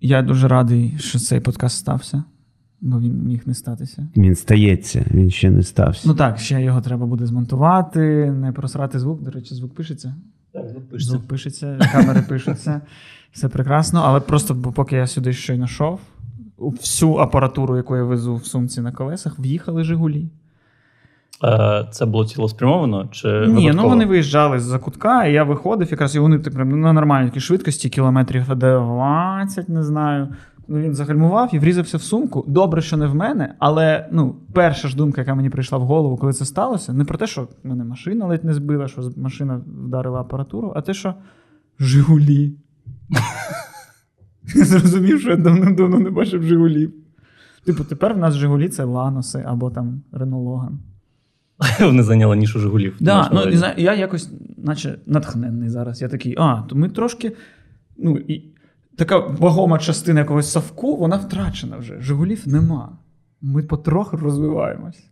Я дуже радий, що цей подкаст стався, бо він міг не статися. Він стається, він ще не стався. Ну так, ще його треба буде змонтувати, не просрати звук. До речі, звук пишеться. Так, звук пишеться. Звук пишеться, камери пишуться. Все прекрасно. Але просто бо поки я сюди щойно йшов, всю апаратуру, яку я везу в сумці на колесах, в'їхали Жигулі. Е, Це було цілеспрямовано? Чи Ні, ну вони виїжджали з-за кутка, і я виходив, якраз і вони так на нормальній швидкості, кілометрів 20, не знаю. Ну, він загальмував і врізався в сумку. Добре, що не в мене, але ну, перша ж думка, яка мені прийшла в голову, коли це сталося, не про те, що мене машина ледь не збила, що машина вдарила апаратуру, а те, що Жигулі. Я зрозумів, що я давно-давно не бачив Жигулів. Типу, тепер в нас Жигулі це Ланоси або там Рено Логан. Вони зайняли нішу Жигулів. Да, ну, не знаю, я якось, наче, натхненний зараз. Я такий, а, то ми трошки. Ну, і така вагома частина якогось совку, вона втрачена вже. Жигулів нема. Ми потроху розвиваємось.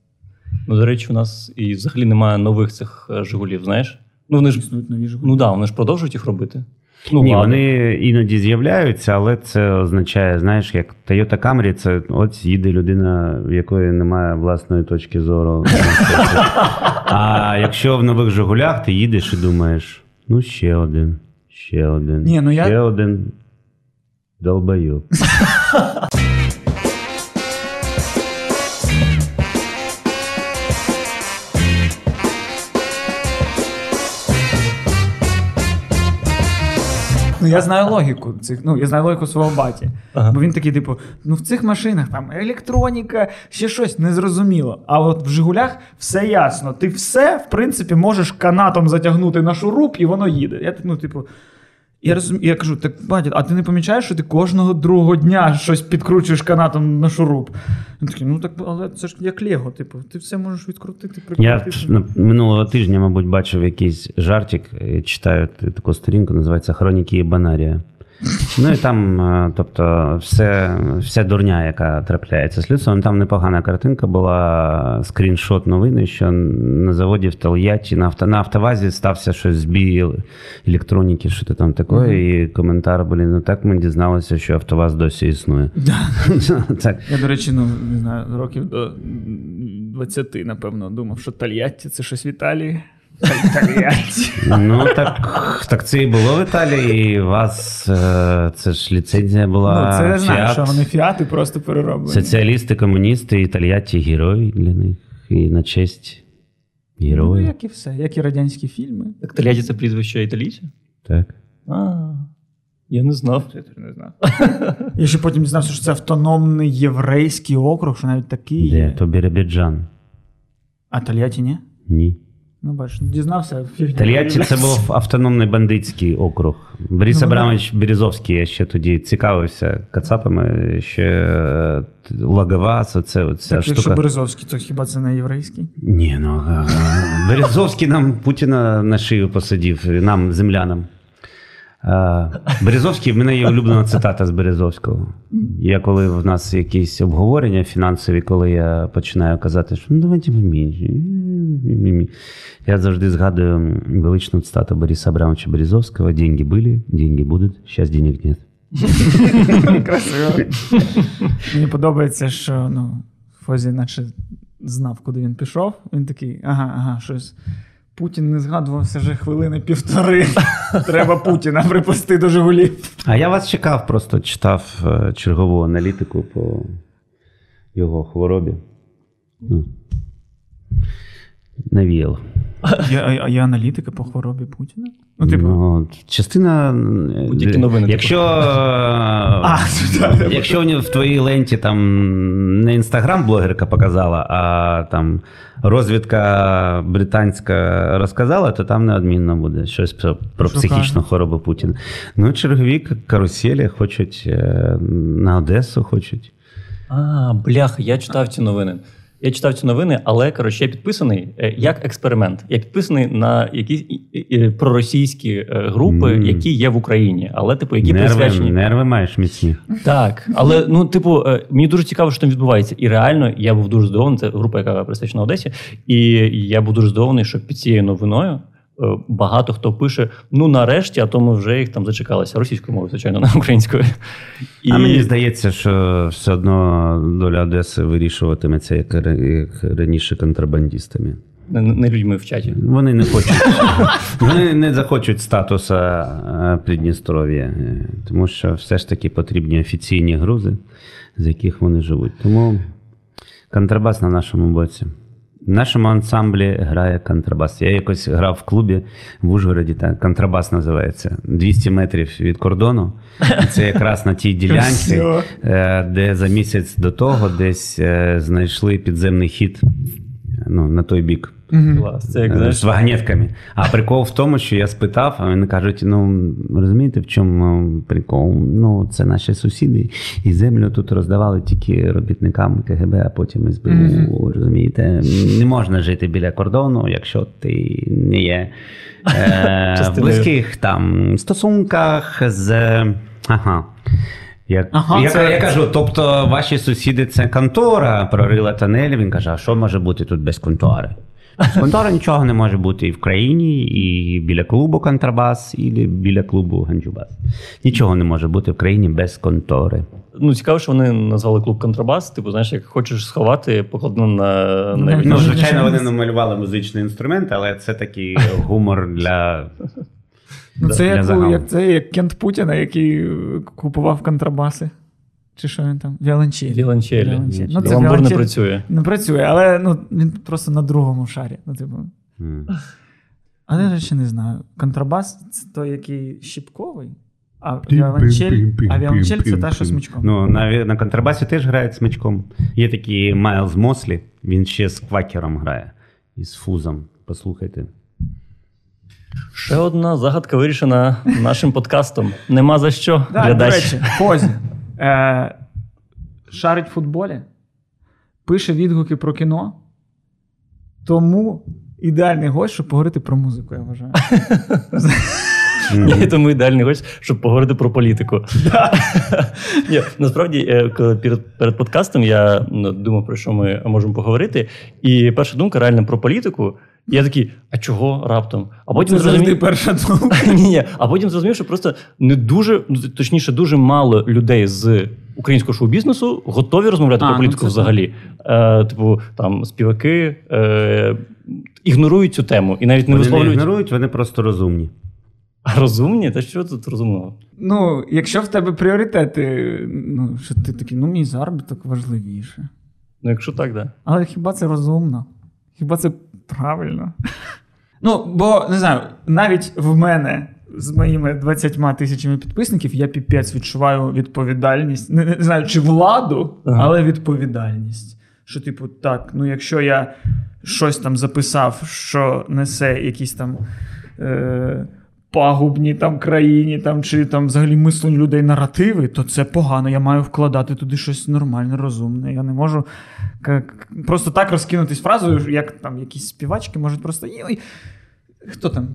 Ну, до речі, у нас і взагалі немає нових цих е, Жигулів, знаєш? Ну, вони ж, Існують нові Жигулі. ну да, вони ж продовжують їх робити. Ну, Ні, ладно. вони іноді з'являються, але це означає, знаєш, як Toyota Camry, це от їде людина, в якої немає власної точки зору. А якщо в нових Жигулях ти їдеш і думаєш, ну ще один, ще один, Ні, ну я- ще один долбойоб. Ну, я знаю логіку цих, ну, я знаю логіку свого баті. Ага. Бо він такий, типу, ну в цих машинах там електроніка, ще щось незрозуміло. А от в Жигулях все ясно. Ти все, в принципі, можеш канатом затягнути на шуруп, і воно їде. Я, ну, типу, я розумію, я кажу, так батя, а ти не помічаєш, що ти кожного другого дня щось підкручуєш канатом на шуруп? Він такий, ну так, але це ж як Лего, типу, ти все можеш відкрутити, Я прикрутити. на- минулого тижня, мабуть, бачив якийсь жартик, читаю таку сторінку, називається Хроніки Ібанарія. Ну і там, е, тобто, все, вся дурня, яка трапляється з людством. Там непогана картинка була, скріншот новини, що на заводі в Тольятті на, авто, на автовазі стався щось збій електроніки, що то там таке. І коментар, блін, ну так ми дізналися, що автоваз досі існує. так. Я, до речі, ну не знаю, років до 20, напевно, думав, що Тольятті це щось в Італії. Ну так, так це і було в Італії. і У вас е, це ж ліцензія була. Ну, це я знаю, Fiat. що вони фіати просто перероблені. Соціалісти, комуністи, італіяті герої для них. І на честь Ну, як і все, як і радянські фільми. Так Тольятті це прізвище італійця? Так. А, я не знав. Я теж не знав. Я ще потім дізнався, що це автономний єврейський округ, що навіть такий Де? є. То Біребіджан. А Тольятті ні? Ні. Ну, бачиш, дізнався. Тольятті це був автономний бандитський округ. Борис Ну, Абрамович Березовський, я ще тоді цікавився кацапами, ще Лагавас, Лагова, це, оця Так, якщо. Березовський, то хіба це не єврейський? Ні, ну Березовський нам Путіна на шию посадив, нам, землянам. А, Березовський, в мене є улюблена цитата з Березовського. Я коли в нас якісь обговорення фінансові, коли я починаю казати, що ну давайте поменше. Я завжди згадую величну цитату Бориса Абрамовича Березовського: деньги були, деньги будуть, зараз денег нет. Красиво. Мені подобається, що ну, Фозі наче знав, куди він пішов. Він такий, ага, ага, щось. Путін не згадувався вже хвилини півтори. Треба Путіна припусти до Жигулів. А я вас чекав, просто читав е, чергову аналітику по його хворобі. Ну, Навіяло. Є, а- є аналітика по хворобі Путіна? Ну, типу, Ну, частина. е, Будь-які новини, типу. Якщо, а, якщо в твоїй ленті там не інстаграм-блогерка показала, а там розвідка британська розказала, то там неодмінно буде щось про, про психічну хворобу Путіна. Ну, чергові каруселі хочуть е, на Одесу хочуть. А, бляха, я читав ці новини. Я читав ці новини, але коротше, я підписаний е, як експеримент. Я підписаний на якісь проросійські е, групи, які є в Україні, але типу, які Нерви, присвячені. нерви маєш міцні. Так, але ну, типу, е, мені дуже цікаво, що там відбувається. І реально я був дуже здивований. Це група, яка присвячена Одесі. І я був дуже здивований, що під цією новиною багато хто пише: ну нарешті, а то ми вже їх там зачекалися російською мовою, звичайно, не українською. І... А мені здається, що все одно доля Одеси вирішуватиметься як, раніше контрабандистами. Не, людьми в чаті. Вони не хочуть. Вони не захочуть статуса е, Придністров'я, тому що все ж таки потрібні офіційні грузи, з яких вони живуть. Тому контрабас на нашому боці. В нашому ансамблі грає контрабас. Я якось грав в клубі в Ужгороді, так, контрабас називається 200 метрів від кордону. Це якраз на тій ділянці, е, де за місяць до того десь е, знайшли підземний хід ну, на той бік. Клас, це як, Е, знаєш, з вагнетками. А прикол в тому, що я спитав, а вони кажуть: ну розумієте, в чому прикол? Ну, це наші сусіди, і землю тут роздавали тільки робітникам КГБ, а потім СБУ. Mm-hmm. Розумієте, не можна жити біля кордону, якщо ти не є е, в близьких там стосунках з. Ага. Як, Ага, я, це- я кажу, тобто ваші сусіди це контора прорила тунель. Він каже, а що може бути тут без контори? Без контори нічого не може бути і в країні, і біля клубу контрабас, і біля клубу ганджубас. Нічого не може бути в країні без контори. ну цікаво, що вони назвали клуб контрабас. Типу, знаєш, як хочеш сховати, покладено на, Ну. Ну, звичайно, вони намалювали музичний інструмент, але це такий гумор для. Ну, це як, у- як, це як Кент Путіна, який купував контрабаси. Чи що він там? Віолончелі. Віолончелі. Віолончелі. Ну, це Каламбур не працює. Не працює, але ну, він просто на другому шарі. Ну, типу. М. Але я ще не знаю. Контрабас це той, який щіпковий, а віолончель, а віолончель це та, що смичком. Ну, на, на контрабасі теж грають смичком. Є такий Майлз Мослі, він ще з квакером грає і з фузом. Послухайте. Ще одна загадка вирішена нашим подкастом. Нема за що. Да, до глядач. речі, Позі. Е, шарить в футболі, пише відгуки про кіно. Тому ідеальний гость, щоб поговорити про музику, я вважаю. І тому ідеальний гость, щоб поговорити про політику. Ні, насправді, е, коли перед, перед подкастом я ну, думав, про що ми можемо поговорити. І перша думка реально про політику. І я такий, а чого раптом? А потім Це завжди зрозумів, перша думка. ні, ні. А потім зрозумів, що просто не дуже, ну, точніше, дуже мало людей з українського шоу-бізнесу готові розмовляти А, про ну, політику це взагалі. Е, типу, там співаки е, ігнорують цю тему і навіть не Вони не висловлюють. ігнорують, вони просто розумні. А розумні? Та що тут розумного? Ну, якщо в тебе пріоритети, ну, що ти такий, ну, мій заробіток важливіше. Ну, якщо так, да. Але хіба це розумно? Хіба це правильно? Ну, бо не знаю, навіть в мене з моїми 20 тисячами підписників я піпець відчуваю відповідальність. Не, не знаю, чи владу, Ага. але відповідальність. Що, типу, так, ну якщо я щось там записав, що несе якісь там. Е- Пагубні там країні, там чи там взагалі мислень людей наративи, то це погано. Я маю вкладати туди щось нормальне, розумне. Я не можу к- к- просто так розкинутись фразою, як там якісь співачки можуть просто. Хто там?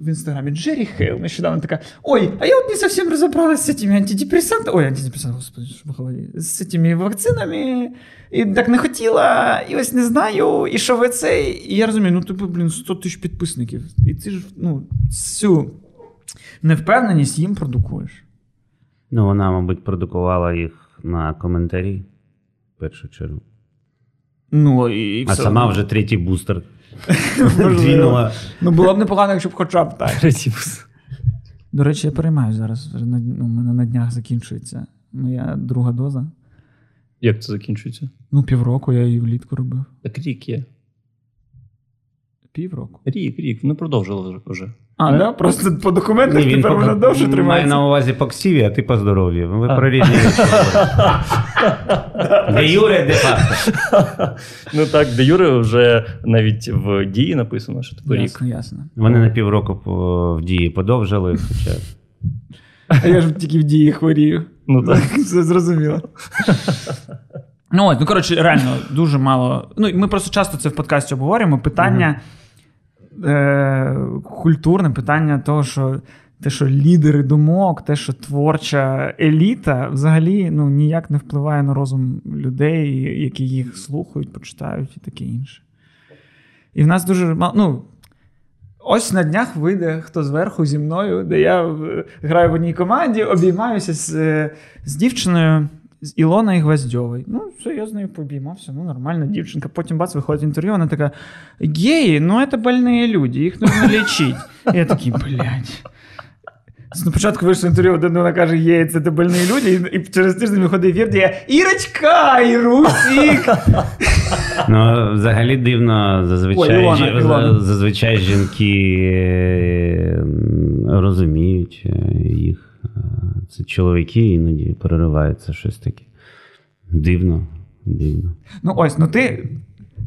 В інстаграмі Джері Хейл нещодавно така. Ой, а я от не совсем разобралась с этими антидепрессантами. Ой, антидепрессанти, господи, що. З цими вакцинами. І так не хотіла, і ось не знаю, і що ви це. І я розумію, ну типу, блін, 100 тисяч підписників. І ти ж ну, цю невпевненість їм продукуєш. Ну, вона, мабуть, продукувала їх на коментарі в першу чергу. Ну, і, і А все сама одно. вже третій бустер. Двінула. Ну, було б непогано, якщо б хоча б так. До речі, я переймаю зараз. Ну, у мене на днях закінчується моя друга доза. Як це закінчується? Ну, півроку я її влітку робив. Так рік є. Півроку. Рік, рік. Ну продовжили вже. А, Е? да? Просто по документах Ні, він тепер вже довше має тримається. на увазі по ксіві, а ти по здоров'ю. Ви про різні речі. Де Юре, де факто. Ну так, де Юре вже навіть в дії написано, що типу рік. Ясно, ясно. Вони на півроку по- в дії подовжили, хоча А я ж тільки в дії хворію. Ну так. Все зрозуміло. Ну, от, ну, коротше, реально, дуже мало. Ну, ми просто часто це в подкасті обговорюємо. Питання е- культурне, питання того, що те, що лідери думок, те, що творча еліта, взагалі ну, ніяк не впливає на розум людей, які їх слухають, почитають і таке інше. І в нас дуже мало. Ну, Ось на днях вийде хто зверху зі мною, де я е, граю в одній команді, обіймаюся з, е, з дівчиною з Ілоною Гвоздьовою. Ну, все, я з нею пообіймався, ну нормальна дівчинка. Потім бац, виходить інтерв'ю, вона така: геї, ну це больні люди, їх нужно лічити. Я такий, блядь. Спочатку вийшло інтерв'ю, де вона каже, є, це больні люди, і, через тиждень виходить ефір, де я Ірочка, Ірусік. Ну, взагалі дивно, зазвичай, Ой, Ілона, жі- Ілона. зазвичай жінки е, розуміють е, їх. Це чоловіки іноді перериваються щось таке. Дивно, дивно. Ну ось, ну ти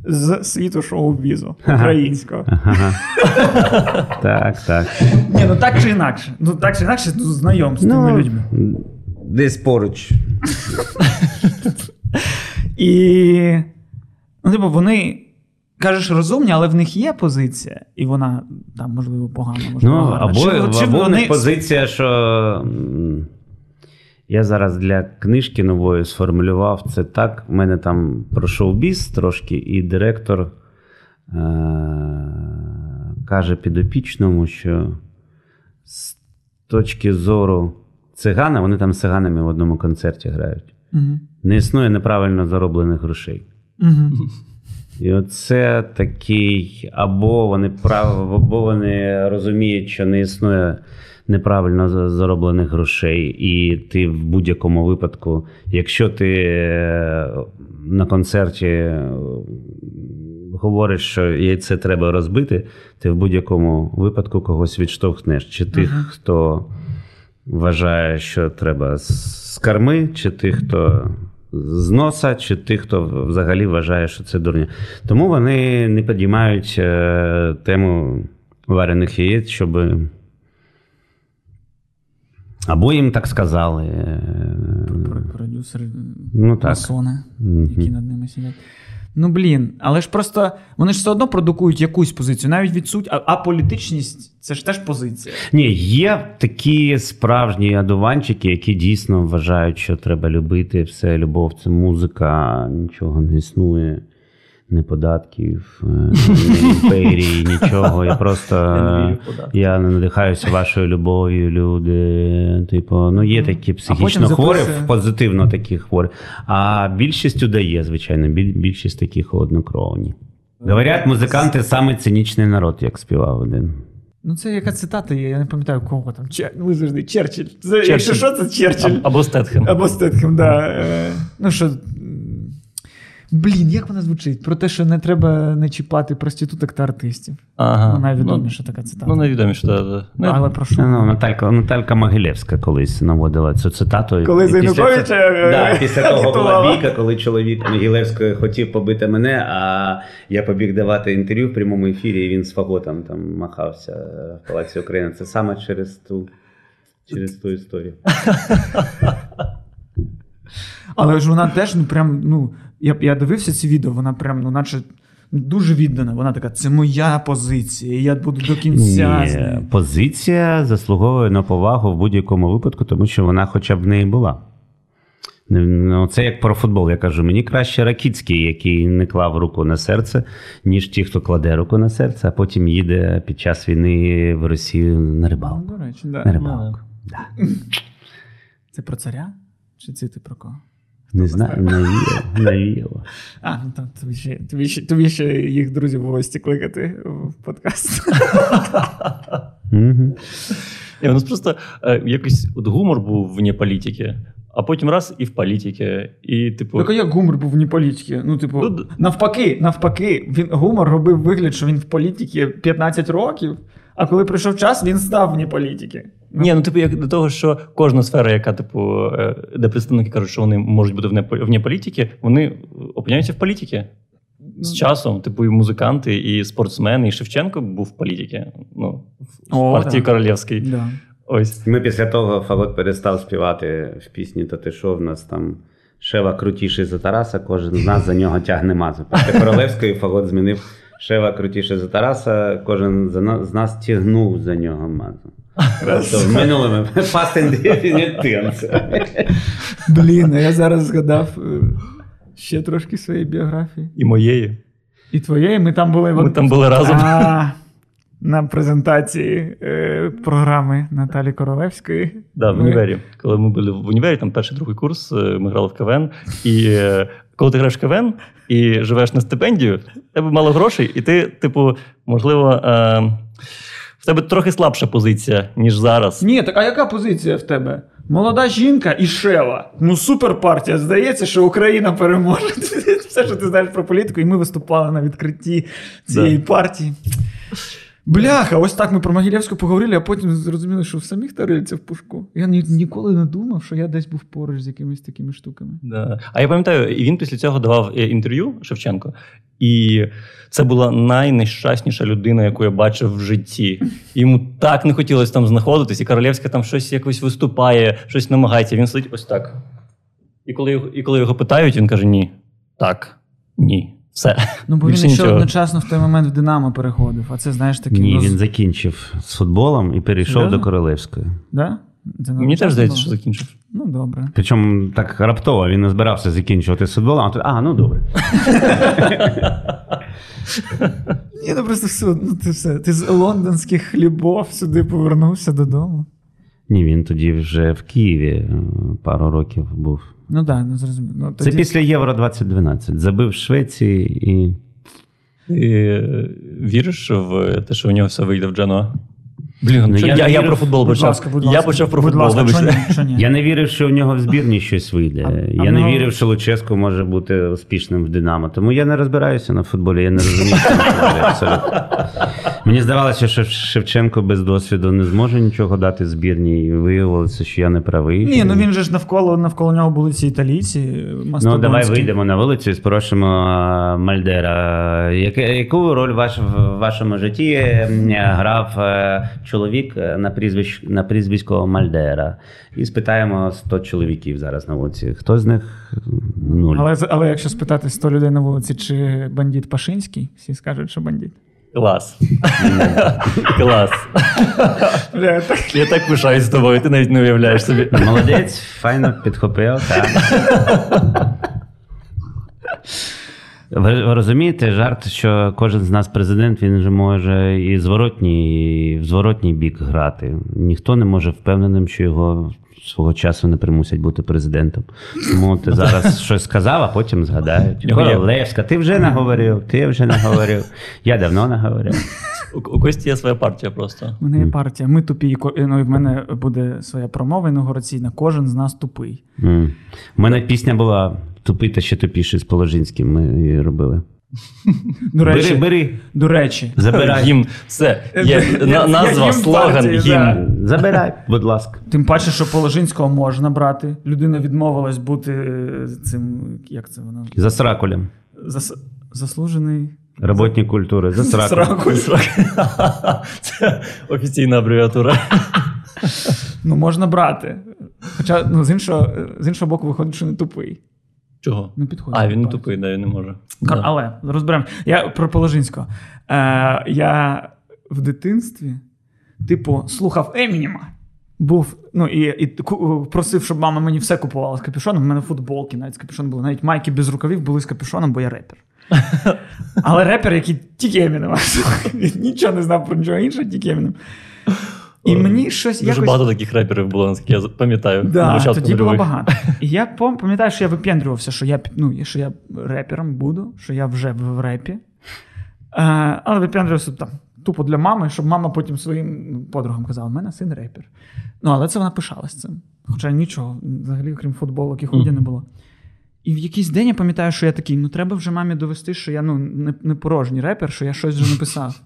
з світу шоу-бізу українського. Ага. Так, так. Ні, ну так чи інакше. Ну так чи інакше, ну, знайом з тими людьми. Десь поруч. І. Ну, типу, вони. Кажеш, розумні, але в них є позиція, і вона там, можливо, погана, можливо, Ну, або, Чи- чи або вони- позиція, що я зараз для книжки нової сформулював це так. У мене там про шоу-біз трошки, і директор е- каже підопічному, що з точки зору цигана, вони там з циганами в одному концерті грають. Мгм. Не існує неправильно зароблених грошей. Мгм. І оце такий, або вони прав, або вони розуміють, що не існує неправильно зароблених грошей, і ти в будь-якому випадку, якщо ти е, на концерті е, говориш, що яйце треба розбити, ти в будь-якому випадку когось відштовхнеш. Чи тих, Мгм. хто вважає, що треба з корми, чи тих, хто з носа, чи тих, хто взагалі вважає, що це дурня. Тому вони не підіймають е, тему варених яєць, щоб. Або їм так сказали. е, Про- Продюсери Ну так. масони, які над ними сидять. Ну блін, але ж просто вони ж все одно продукують якусь позицію, навіть відсуть, а, а політичність це ж теж позиція. Ні, є такі справжні адуванчики, які дійсно вважають, що треба любити все, любов, це музика, нічого не існує, не податків, не імперії, нічого. Я просто Я не е, я надихаюся вашою любов'ю, люди. Типу, ну є такі психічно хворі, позитивно такі хворі. А більшість удає, звичайно, більшість такі холоднокровні. Говорять, музиканти саме цинічний народ, як співав один. Ну це яка цитата є, я не пам'ятаю кого там. Чер... Ну, завжди Черчилль. Це, Якщо що, це Черчилль. А- Або Стетхем. Або Стетхем, да. Е, Ну що. Блін, як вона звучить? Про те, що не треба не чіпати проституток та артистів. Ага. Ну, найвідоміша така цитата. Ну, найвідоміше, так. Да, Ну, але про що? Ну, Наталька, Наталька Могилевська колись наводила цю цитату. Коли І після е, да, після того була бійка, коли чоловік Могилевської хотів побити мене, а я побіг давати інтерв'ю в прямому ефірі, і він з фаготом там махався в Палаці України. Це саме через ту, через ту історію. Але ж вона теж, ну прям, ну, я, я дивився ці відео, вона прям, ну, наче дуже віддана. Вона така, це моя позиція, і я буду до кінця з Ні, нею. позиція заслуговує на повагу в будь-якому випадку, тому що вона хоча б в неї була. Ну, це як про футбол. Я кажу, мені краще Ракіцький, який не клав руку на серце, ніж ті, хто кладе руку на серце, а потім їде під час війни в Росію на Ну, до речі, да. На рибалку. Да. Це про царя? Чи це ти про кого? Не знаю, навіяло, навіяло. А, ну там тобі ще, тобі ще, тобі ще їх друзів в гості кликати в подкаст. Ні, у нас просто е, якось от гумор був вне політики, а потім раз і в політики. І, типу, Так а як гумор був вне політики? Ну, типу, Ну, навпаки, навпаки, він гумор робив вигляд, що він в політиці 15 років, а коли прийшов час, він став вне політики. Ні, ну типу, як до того, що кожна сфера, яка, типу, е, де представники кажуть, що вони можуть бути вне, політики, вони опиняються в політиці. З часом, типу, і музиканти, і спортсмени, і Шевченко був в політиці. Ну, в О, партії да. Королевській. Да. Ось. Ми після того Фагот перестав співати в пісні «То ти що в нас там Шева крутіший за Тараса, кожен з нас за нього тягне мазу. Після Королевської Фагот змінив Шева крутіший за Тараса, кожен з нас тягнув за нього мазу. Тобто в минулому past indefinite tense. Блін, я зараз згадав е, ще трошки своєї біографії. І моєї. І твоєї, ми там були. Ми од- там були разом. А, на презентації е, програми Наталі Королевської. Да, в Ми- універі. Коли ми були в універі, там перший другий курс, е, ми грали в КВН. І е, коли ти граєш в КВН і живеш на стипендію, тебе мало грошей, і ти, типу, можливо, е, тебе трохи слабша позиція, ніж зараз. Ні, так а яка позиція в тебе? Молода жінка і Шева. Ну, супер партія. Здається, що Україна переможе. Все, що ти знаєш про політику, і ми виступали на відкритті цієї Да. партії. Бляха, ось так ми про Могилєвську поговорили, а потім зрозуміли, що в самих тарильця в пушку. Я ні, ніколи не думав, що я десь був поруч з якимись такими штуками. Да. А я пам'ятаю, і він після цього давав е, інтерв'ю Шевченко, і це була найнещасніша людина, яку я бачив в житті. Йому так не хотілося там знаходитись, і Королевська там щось якось виступає, щось намагається. Він сидить ось так. І коли, його- і коли його питають, він каже: ні, так, ні. Все. Ну, бо Більше він ще нічого. одночасно в той момент в Динамо переходив, а це знаєш такий. Ні, роз- він закінчив з футболом і перейшов Серйозно? до королевської. Да? Це Мені теж здається, що закінчив. Ну, добре. Причому так раптово він не збирався закінчувати з футболом, а тут, а, ну добре. Ні, ну просто все, ну ти все. Ти з лондонських хлібов сюди повернувся додому. Ні, він тоді вже в Києві е, пару років був. Ну так, да, ну зрозуміло. Ну, Це після Євро 2012. Забив в Швеції і. Ти е, віриш в те, що у нього все вийде в Джено? Блін, Ну, я я, я, про футбол Будь почав. ласка, будь я ласка. почав про будь футбол, ласка, що ні, що ні. Я не вірив, що у нього в збірні щось вийде. А- я а не ну- вірив, що Луческо може бути успішним в Динамо. Тому я не розбираюся на футболі, я не розумію. що абсолютно. Мені здавалося, що Шевченко без досвіду не зможе нічого дати збірні, і виявилося, що я не правий. Ні, ну він же ж навколо навколо нього були ці італійці. Ну, давай вийдемо на вулицю і спросимо Мальдера. Яку роль ваш, в вашому житті грав е, чоловік на, прізвищ, на прізвисько Мальдера? І спитаємо 100 чоловіків зараз на вулиці. Хто з них нуль? Але, але якщо спитати 100 людей на вулиці, чи бандит Пашинський, всі скажуть, що бандит. Клас. Клас. Бля, так. Я так пишаюсь тобою, ти навіть не уявляєш собі. Молодець, файно підхопив. Ви, ви розумієте, жарт, що кожен з нас президент, він же може і зворотній, і в зворотній бік грати. Ніхто не може впевненим, що його свого часу не примусять бути президентом. Тому ти зараз щось сказав, а потім згадають. Королевська, ти вже наговорив, ти вже наговорив. Я давно наговорив. У, у Кості є своя партія просто. У мене є партія. Ми тупі. Ну, і в мене буде своя промова інаугураційна. Кожен з нас тупий. У мене пісня була тупий та ще тупіший з Положинським. Ми її робили. До речі, Бери, бери, До речі, забирай. Гімн. Все. Є на- назва, гімн слоган, партії, гімн. Забирай, будь ласка. тим паче, що Положинського можна брати. Людина відмовилась бути е, цим. Як це воно? За сракулем. Зас... Заслужений. Роботник культури. За сракулем. Сракуль. Це офіційна абревіатура. Ну, можна брати. Хоча, ну, з іншого, з іншого боку, виходить, що не тупий. Чого? Не підходить. А, він не тупий, да, він не може. Кар- Да. Але розберемо. Я про Положинського. Е, я в дитинстві, типу, слухав Емініма. Був, ну і, і просив, щоб мама мені все купувала з капюшоном. У мене футболки навіть з капюшоном були. Навіть майки без рукавів були з капюшоном, бо я репер. Але репер, який тільки Емінема. Він нічого не знав про нічого інше, тільки Емінем. І мені щось Дуже якось... багато таких реперів було, наскільки я пам'ятаю. Да, початку тоді було багато. І я пам'ятаю, що я випендрювався, що я, ну, що я репером буду, що я вже в репі. Е, але випендрювався там тупо для мами, щоб мама потім своїм подругам казала: у мене син репер. Ну, але це вона пишалась цим. Хоча нічого, взагалі, крім футболок і худі не було. І в якийсь день я пам'ятаю, що я такий: ну треба вже мамі довести, що я ну, не, не порожній репер, що я щось вже написав.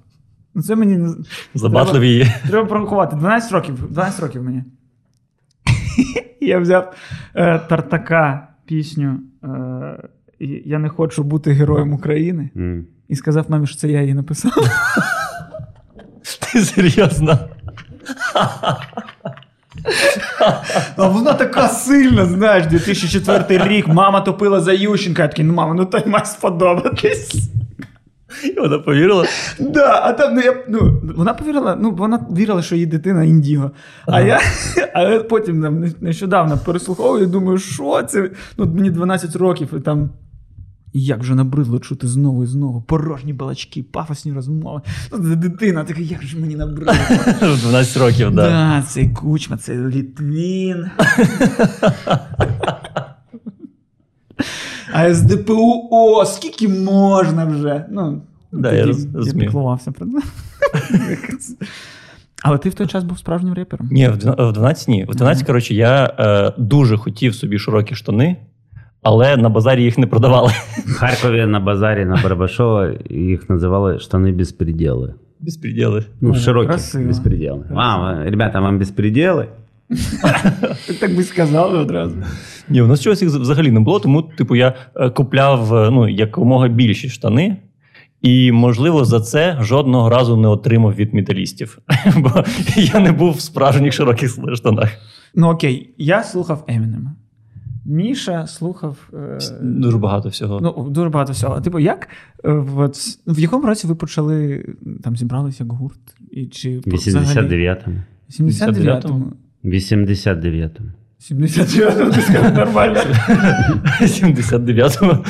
Ну, це мені Забатливі її. Треба порахувати. 12 років. 12 років мені. Я взяв е, Тартака пісню е, Я не хочу бути героєм України. І сказав мамі, що це я її написав. Ти серйозно? А вона така сильна, знаєш, 2004 рік. Мама топила за Ющенка. Я такий, ну мама, ну той має сподобатись. І вона повірила. Да, а там ну, я, ну, вона повірила, ну вона вірила, що її дитина індіго. А Ага. я але потім там, нещодавно переслуховую і думаю, що це? Ну, мені 12 років, і там І як же набридло чути знову і знову порожні балачки, пафосні розмови. Ну, це дитина така, як же мені набридло. 12 років, так. Да. Да, цей кучма, цей Літвін. А СДПУ, о, скільки можна вже? Ну, Да, я піклувався про це. Але ти в той час був справжнім репером. Ні, в 12 ні. В 12, коротше, я е, дуже хотів собі широкі штани, але на базарі їх не продавали. В Харкові на базарі на Барабашова їх називали штани безпреділи. Безпреділи. Ну, широкі безпреділи. А, ребята, вам безпреділи? Так би сказав одразу. Ні, у нас чогось їх взагалі не було, тому, типу, я е, купляв е, ну, якомога більші штани. І, можливо, за це жодного разу не отримав від металістів. Бо я не був в справжніх широких штанах. Ну окей, я слухав Емінема. Міша слухав. Е... Дуже багато всього. Ну, дуже багато всього. Типу, як е, от, в якому році ви почали там зібралися як гурт? І чи 89-му. 79-му. 89-му. 79-му, ти сказав нормально. 79-му.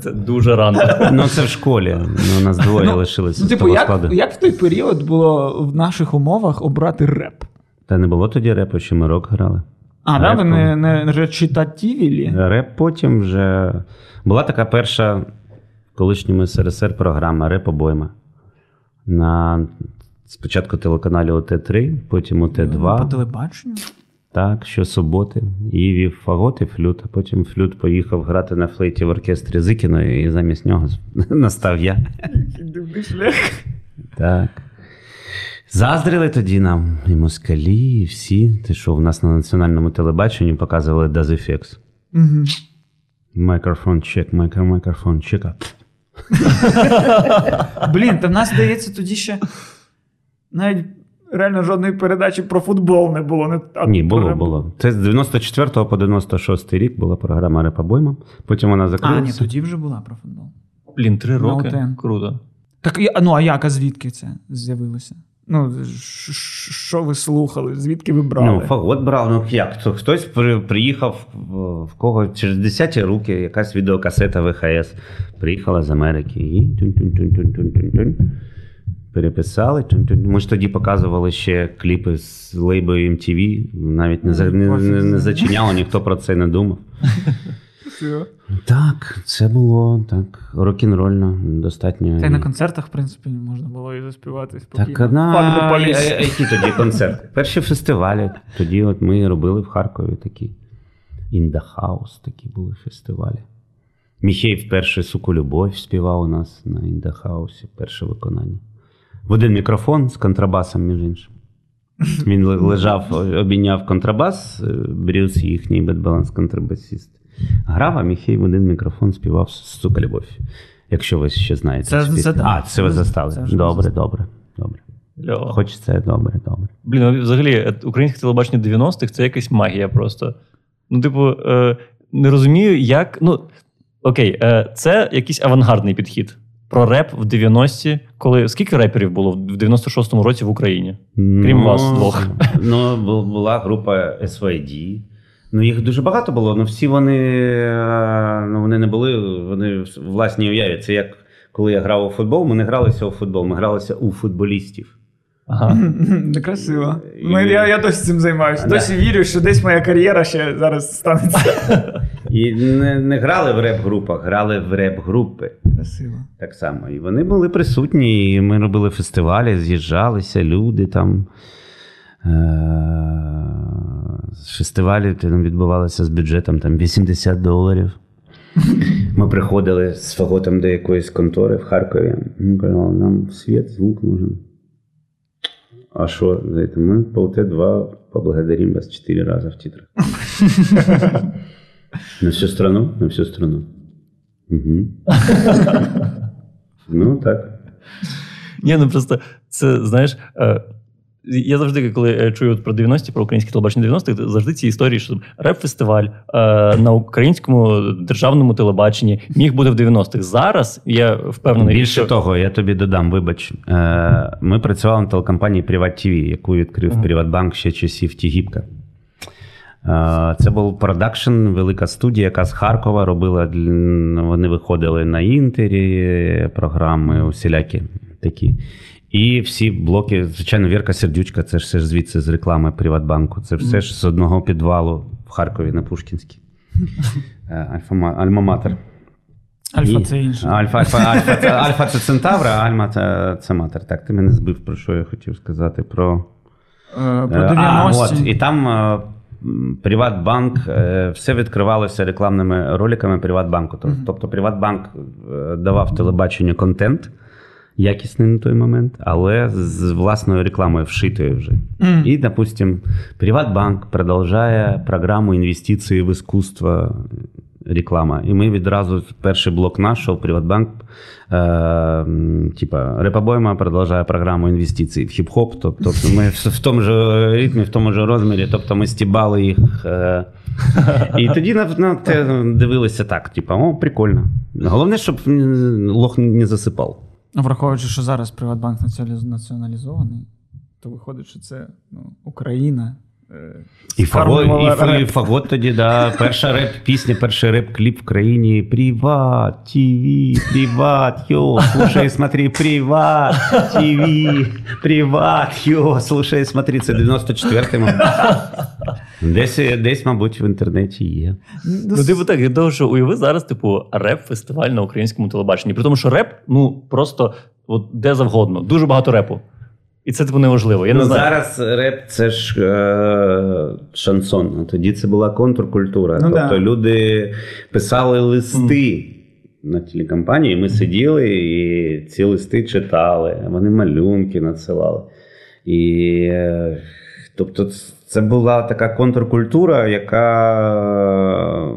Це дуже рано. Ну, це в школі. Ну, у нас двоє Ну, лишилися Ну, типу, як, складу. як в той період було в наших умовах обрати реп? Та не було тоді репу, що ми рок грали. А, да, ви не, не речитативілі? Реп потім вже була така перша в колишньому СРСР програма Реп обойма. На спочатку телеканалі ОТ3, потім По ОТ2. По телебаченню? Так, щосуботи. І вів фагот і флют, а потім флют поїхав грати на флейті в оркестрі Зикіної, і замість нього настав я. Дивний шлях. Так. Заздрили тоді нам і москалі, і всі. Ти що, в нас на національному телебаченні показували Effects. Угу. Мікрофон чек, мікро, мікрофон чека. Блін, та в нас, здається, тоді ще навіть реально жодної передачі про футбол не було. Не, а Ні, було, про- було. Це з 94 по 96 рік була програма Репобойма. Потім вона закрилася. А, ні, тоді вже була про футбол. Блін, три роки. ОТН. Круто. Так, ну а як, а звідки це з'явилося? Ну, що ви слухали? Звідки ви брали? Ну, фагот брав, ну як? То хтось при, приїхав в, кого через 10 руки, якась відеокасета ВХС приїхала з Америки і тюн-тюн-тюн-тюн-тюн-тюн-тюн. Переписали. Ми ж тоді показували ще кліпи з лейбою MTV, навіть не, за- не, не, не зачиняло, ніхто про це не думав. Все. Так, це було так, рок-н-рольно, достатньо. Та й на концертах, в принципі, можна було і заспівати спокійно. Так, на які тоді концерти? Перші фестивалі. Тоді от ми робили в Харкові такі. In the House такі були фестивалі. Міхей вперше Суку любовь співав у нас на In the House, перше виконання. В один мікрофон з контрабасом, між іншим. Він лежав, обійняв контрабас, е, Брюс, їхній Bad Balance контрабасіст. Грав, а Міхей в один мікрофон співав Сука любовь. Якщо ви ще знаєте. Це пісню. А, це ви Це застали. вже Добре, застав. добре, добре. Льо. Хоч це добре, добре. Блін, взагалі, е, українське телебачення 90-х це якась магія просто. Ну, типу, е, не розумію, як. Ну, окей, е, це якийсь авангардний підхід. Про реп в 90-ті, коли скільки реперів було в 96-му році в Україні? Крім вас двох. Ну, була група SYD. Ну, їх дуже багато було, але всі вони, е, ну, вони не були вони в власній уяві. Це як коли я грав у футбол, ми не гралися у футбол, ми гралися у футболістів. Ага. Красиво. І- Ми, я, я досі цим займаюся. Да. Досі вірю, що десь моя кар'єра ще зараз станеться. І не, не грали в реп-групах, грали в реп-групи. Красиво. Так само. І вони були присутні, і ми робили фестивалі, з'їжджалися, люди там. Е- Фестивалі там відбувалися з бюджетом там 80 доларів. Ми приходили з фаготом до якоїсь контори в Харкові. Ми казали, нам світ, звук нужен. А що? Ми по УТ-2 поблагодарим вас 4 рази в титрах. На всю страну? На всю страну. Угу. Ну, так. Ні, ну просто це, знаєш. Е, я завжди, коли е, чую от про 90-ті, про українське телебачення 90-х, завжди ці історії, що реп-фестиваль е, на українському державному телебаченні міг бути в 90-х. Зараз я впевнений, Більше що того, я тобі додам, вибач. Е, Ми працювали на телекомпанії Приват ТВ, яку відкрив Приватбанк ще часів Тігіпка. Е, Це був продакшн, велика студія, яка з Харкова робила. Вони виходили на інтері, програми, усілякі такі. І всі блоки, звичайно, Вірка Сердючка, це ж все ж звідси з реклами Приватбанку. Це все ж з одного підвалу в Харкові на Пушкінській. Альма-Матер. Альфа це інше. Альфа, альфа, альфа, це, альфа це Центавра, а Альма це, це матер. Так, ти мене збив, про що я хотів сказати. Про, Е, Про Е, 90 А, от, і там Приватбанк, е, все відкривалося рекламними роликами Приватбанку. Тоб- Тобто Приватбанк е, давав телебаченню контент. Якісний на той момент, але з власною рекламою вшитою вже. Мгм. І, допустим, Приватбанк продовжує програму інвестиції в іскусство реклама. І ми відразу перший блок нашого Приватбанк, е, типа, Репобойма продовжує програму інвестицій в хіп-хоп. Тобто ми в, тому ж ритмі, в тому ж розмірі, тобто ми стібали їх. Е, і тоді на, на те дивилися так: типа, о, прикольно. Головне, щоб лох не засипав. Ну, Враховуючи, що зараз Приватбанк націоналіз- націоналізований, то виходить, що це ну, Україна. І фагот, і, і фагот тоді, да. Перша реп-пісня, перший реп-кліп в країні. Приват, ТВ, приват, йо, слушай, смотри, приват, ТВ, приват, йо, слушай, смотри, це 94-й, мабуть. Десь, десь, мабуть, в інтернеті є. Ну, типу так, від того, що уяви зараз, типу, реп-фестиваль на українському телебаченні. При тому, що реп, ну просто от де завгодно, дуже багато репу. І це типу неважливо. Я не ну, знаю. зараз реп це ж е, шансон. А тоді це була контркультура. Ну, тобто да. люди писали листи на телекомпанії. Ми сиділи і ці листи читали, вони малюнки надсилали. І, е, тобто, це була така контркультура, яка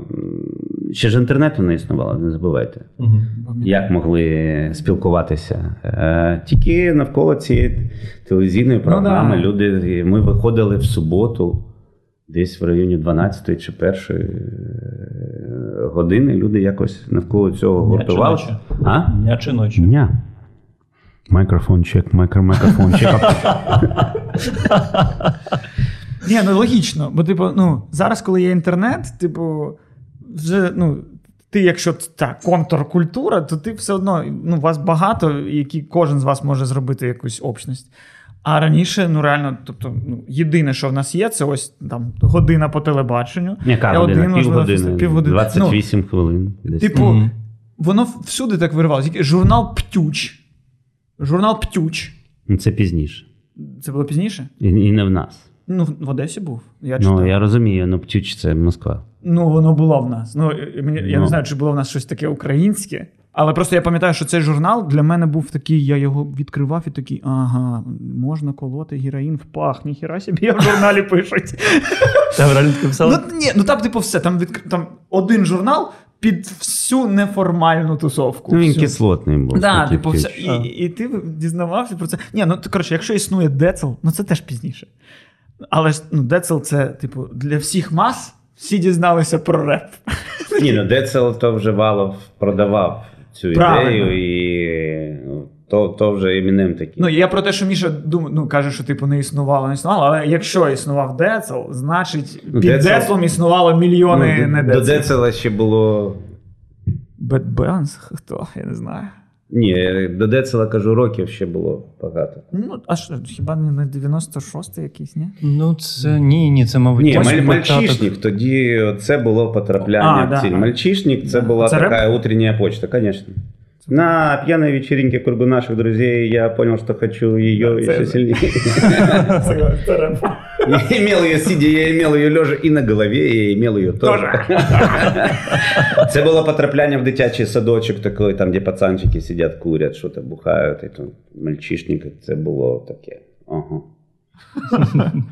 ще ж інтернету не існувало, не забувайте. Мгм. Як могли спілкуватися? Е, Тільки навколо цієї телевізійної програми да. люди. Ми виходили в суботу, десь в районі 12 чи 1 години. Люди якось навколо цього Дня гуртувалися. А? Дня чи ночі? Дня. Мікрофон чек, мікро, мікрофон чек. Ні, ну логічно. Бо, типу, ну, зараз, коли є інтернет, типу, вже, ну, ти, якщо так, контркультура, то ти все одно, ну, вас багато, які кожен з вас може зробити якусь общність. А раніше, ну реально, тобто, ну, єдине, що в нас є, це ось там година по телебаченню. Яка година? один, можливо, Півгодини. півгодини. 28 хвилин. Ну, десь. типу, Мгм. воно всюди так виривалося. Тільки Журнал Птюч. Журнал Птюч. Це пізніше. Це було пізніше? І, і не в нас. Ну, в- Одесі був. Я читав. Ну, я розумію, ну Птюч це Москва. Ну, воно було в нас. Ну, мені, я Ну. не знаю, чи було в нас щось таке українське. Але просто я пам'ятаю, що цей журнал для мене був такий, я його відкривав і такий, ага, можна колоти героїн в пах, ніхіра собі я в журналі пишуть. Там реально писали? ну, ні, ну там, типу, все, там, там один журнал під всю неформальну тусовку. Ну, він кислотний був. Да, типу, все, і, і ти дізнавався про це. Ні, ну коротше, якщо існує Децл, ну це теж пізніше. Але ж ну, Децл це, типу, для всіх мас всі дізналися про реп. Ні, ну Децел то вже Валов продавав цю Правильно. ідею, і ну, то, то вже Емінем такий. Ну, я про те, що Міша думає, ну, каже, що типу не існувало, не існувало, але якщо існував Децл, значить під Децл- Децлом існувало мільйони Ну, не до, до Децела ще було. Bad Balance? Хто? Я не знаю. Ні, до Децела кажу, років ще було багато. Ну, а що, хіба не на 96-й якийсь, ні? Ну, це ні, ні, це, мабуть, Ні, маль, мальчишник, тоді це було потрапляння А, в да. Мальчишник це Да. була Це такая утренняя почта, конечно. На пьяной вечеринке кругу наших друзей я понял, что хочу ее Да, еще це- сильнее. Я имел ее сидя, я имел ее лежа і на голові, я имел ее тоже. Це було потрапляння в дитячий садочок, такий, там, де пацанчики сидять, курять, що то бухають, і там мальчишник, це було таке. Ага.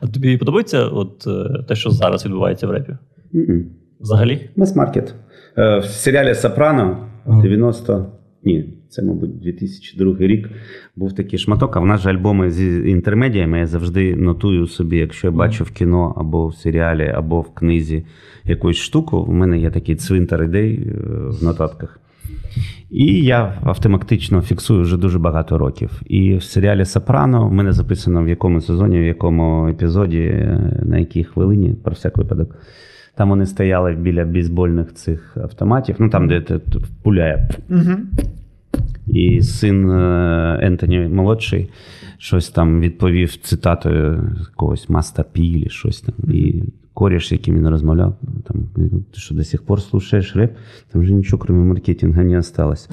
А тобі подобається от, е, те, що зараз відбувається в репі? М-м. Взагалі? Мас-маркет. Е, В серіалі Сопрано Ага. 90. Ні, це, мабуть, 2002 рік. Був такий шматок. А в нас же альбоми з інтермедіями. Я завжди нотую собі, якщо я бачу в кіно або в серіалі, або в книзі якусь штуку. У мене є такий цвинтар ідей е, в нотатках. І я автоматично фіксую вже дуже багато років. І в серіалі Сопрано в мене записано в якому сезоні, в якому епізоді, е, на якій хвилині, про всяк випадок. Там вони стояли біля бейсбольних цих автоматів, ну там, де ти пуляє. Угу. І син е, Ентоні молодший щось там відповів цитатою якогось Маста Пілі, щось там. І коріш, яким він розмовляв, там, ти що до сих пор слушаєш реп? Там вже нічого, крім маркетингу, не осталось.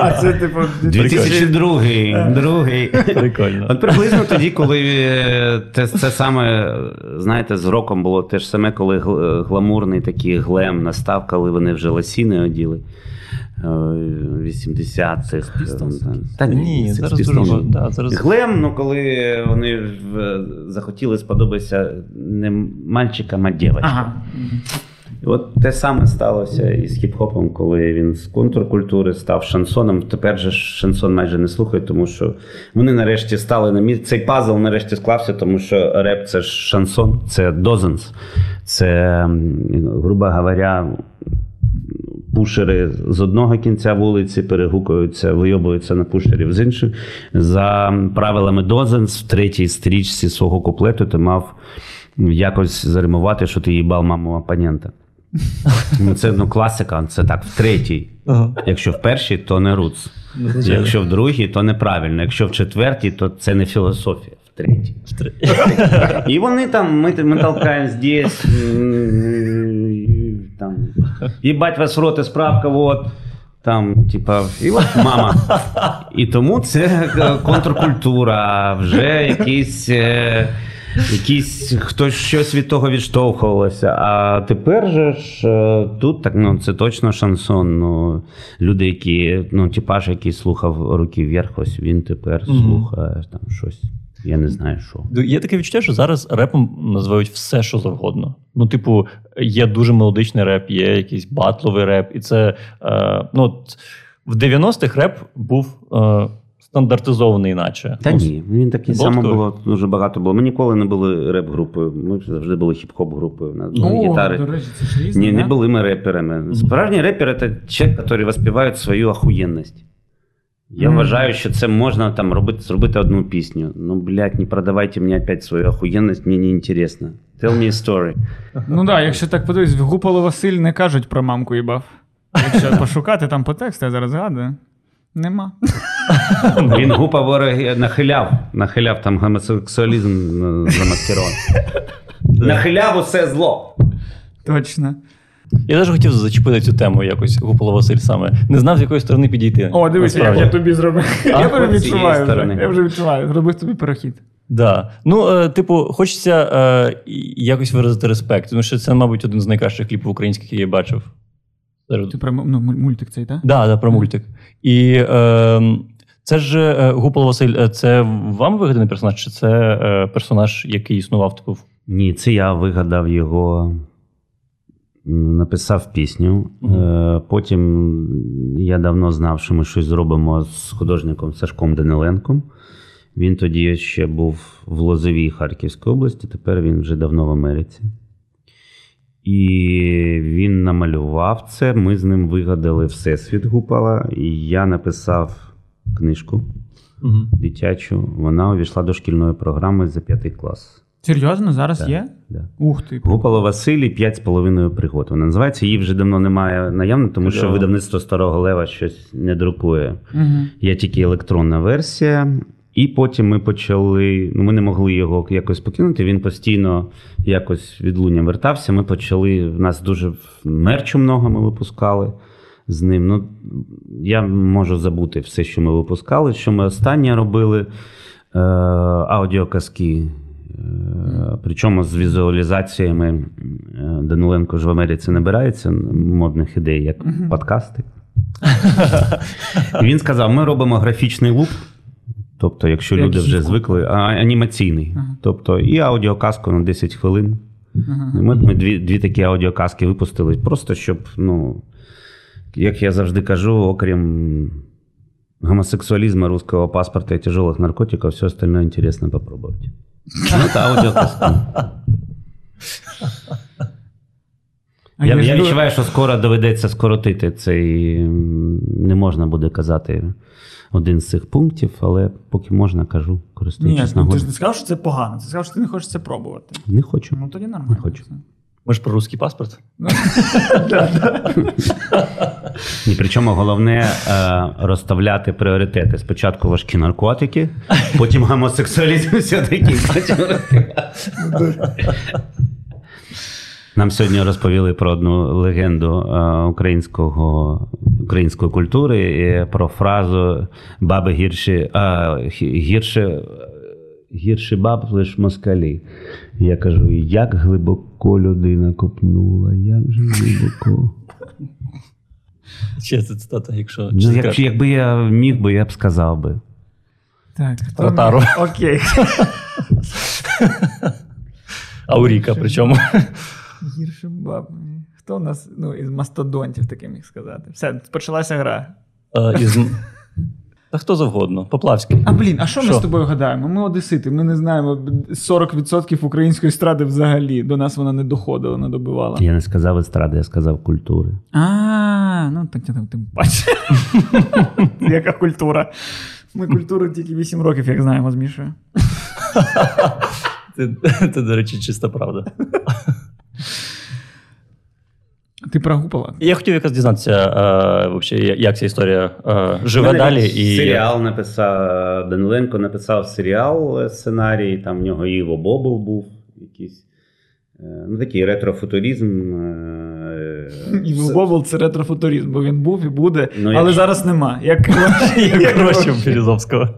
А це типу 2002 другий. Прикольно. От приблизно тоді, коли е, те, це саме, знаєте, з роком було те ж саме, коли гл- гламурний такий глем настав, коли вони вже лосіни оділи. Е, 80-х. Pistols е, Та Ні, зараз дуже да, зараз Глем, ну коли вони захотіли сподобатися не мальчикам, а дівчатам. Ага. І От те саме сталося і з хіп-хопом, коли він з контркультури став шансоном. Тепер же шансон майже не слухають, тому що вони нарешті стали на місце. Цей пазл нарешті склався, тому що реп це ж шансон, це дозенс, це, грубо говоря, пушери з одного кінця вулиці перегукуються, вийобуються на пушерів з інших. За правилами дозенс в третій стрічці свого куплету ти мав якось заримувати, що ти їбав маму опонента. Ну, Це ну, класика, це так, в третій. Ага. Якщо в першій, то не руц. Ну. Якщо в другій, то неправильно. Якщо в четвертій, то це не філософія. В третій. І вони там, ми, ми толкаємо здесь, там, їбать вас в рот і справка, вот. Там, типа, і от мама. І тому це контркультура, вже якісь. е, Якісь хтось щось від того відштовхувалося. А тепер же ж е, тут так ну це точно шансон. Ну люди, які ну типаж, який слухав руки вверх, ось він тепер Мгм. слухає там щось. Я не знаю, що. Ну, Є таке відчуття, що зараз репом називають все, що завгодно. Ну, типу, є дуже мелодичний реп, є якийсь батловий реп, і це е, ну, от в 90-х реп був е, стандартизований, наче. Та Ну, ні, він таке Болтко? саме було дуже багато було. Ми ніколи не були реп-групою. Ми завжди були хіп-хоп групою. У нас були О, гітари. до речі, це ж різне, Не, не да? были мы рэперами. Справжній репер это человек, который воспіває свою охуєнність. Я Мгм. вважаю, що це можна там робити, зробити одну пісню. Ну, блядь, не продавайте мені опять свою охуєнність, мені не інтересно. Tell me a story. Ну так, да, якщо так подивись, в Гуполо Василь не кажуть про мамку їбав. Якщо пошукати там по тексту, я зараз згадую. Нема. Він гупа вороги нахиляв, нахиляв там гомосексуалізм е, замаскирований. Нахиляв усе зло. Точно. Я теж хотів зачепити цю тему якось Гупола Василь саме. Не знав, з якої сторони підійти. О, дивися, як Насправді. я тобі зробив. Я з вже відчуваю. сторони. Я вже відчуваю. Зробив тобі перехід. Да. Ну, е, типу, хочеться е, якось виразити респект, тому що це, мабуть, один з найкращих кліпів українських, які я бачив. Ти про ну, мультик цей, так? Да, да, про мультик. І е, це ж е, Гупола Василь, е, це вам вигаданий персонаж, чи це е, персонаж, який існував типу, Ні, це я вигадав його, написав пісню. Е, Потім я давно знав, що ми щось зробимо з художником Сашком Даниленком. Він тоді ще був в Лозовій Харківській області, тепер він вже давно в Америці. І він намалював це. Ми з ним вигадали Всесвіт Гупала, і я написав книжку Угу. дитячу. Вона увійшла до шкільної програми за п'ятий клас. Серйозно, зараз Так, є? Да. Ух ти. Гупало Василі п'ять з половиною пригод. Вона називається. Її вже давно немає наявно, тому що видавництво старого лева щось не друкує. Угу. Є тільки електронна версія. І потім ми почали. Ну, ми не могли його якось покинути. Він постійно якось відлуння вертався. Ми почали. В нас дуже мерчу много ми випускали з ним. Ну, я можу забути все, що ми випускали. Що ми останнє робили е, аудіоказки. Е, Причому з візуалізаціями е, Даниленко ж в Америці набирається модних ідей, як Мгм. подкасти. І він сказав: ми робимо графічний луп. Тобто, якщо люди вже звикли, а, анімаційний. Ага. Тобто, і аудіоказку на 10 хвилин. Ага. Ми, ми дві, дві такі аудіоказки випустили, просто щоб, ну, як я завжди кажу, окрім гомосексуализма, русского паспорта и тяжелых наркотиков, все остальное интересно попробовать. Ну, это аудіоказка. Я, я відчуваю, що скоро доведеться скоротити цей не можна буде казати один з цих пунктів, але поки можна, кажу, Ні, користуючись ну, ти ж не сказав, що це погано. Ти сказав, що ти не хочеш це пробувати. Не хочу. Ну тоді нормально. Не хочу. Ми ж про русський паспорт. І причому головне е, розставляти пріоритети. Спочатку важкі наркотики, потім гомосексуалізм все-таки. Нам сьогодні розповіли про одну легенду е, українського, української культури і про фразу баби гірші, а, гі- гірше, гірші баб лиш москалі. Я кажу, як глибоко людина копнула, як же глибоко. Чи це цитата, якщо Ну, як, якби я міг би, я б сказав би. Так, хто Ротару. ми- Окей. Ауріка, причому. Гірше баб. Хто у нас ну, із мастодонтів таки міг сказати? Все, почалася гра. Е, із... Та хто завгодно. Поплавський. А блін, а що ми з тобою гадаємо? Ми одесити, ми не знаємо 40% української естради взагалі. До нас вона не доходила, не добивала. Я не сказав естради, я сказав культури. А, ну так я там тим паче. Яка культура? Ми культуру тільки 8 років, як знаємо, з Мішою. Це, це, до речі, чиста правда. Ти прогупала? Я хотів якось дізнатися, е, вообще, як ця історія е, живе Мене далі. І... Серіал написав Даниленко написав серіал е, сценарій, там в нього Іво Бобл був якийсь. е, Ну, такий ретрофутуризм. е, І це ретрофутуризм, бо він був і буде, Ну, але якщо- зараз нема. Як, гроші у Березовського.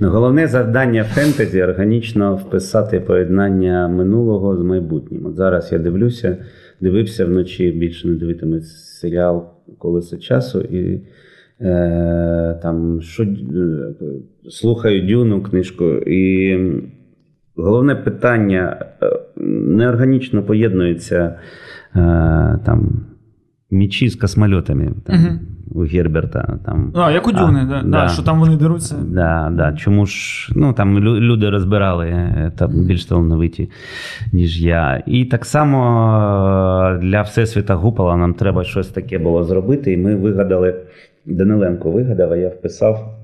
Ну, головне завдання фентезі органічно вписати поєднання минулого з майбутнім. От зараз я дивлюся, дивився вночі, більше не дивитимусь серіал Колесо часу і е, там що, е, слухаю Дюну книжку. І головне питання е, неорганічно поєднується е, там. Мічі з космольотами там, Мгм. у Герберта. Там, А, як у Дюни, А, да, да. Да, що там вони деруться. Да, да. Чому ж ну там люди розбирали е, там більш талановиті, ніж я. І так само е, для Всесвіта Гупола нам треба щось таке було зробити. І ми вигадали, Даниленко вигадав, а я вписав,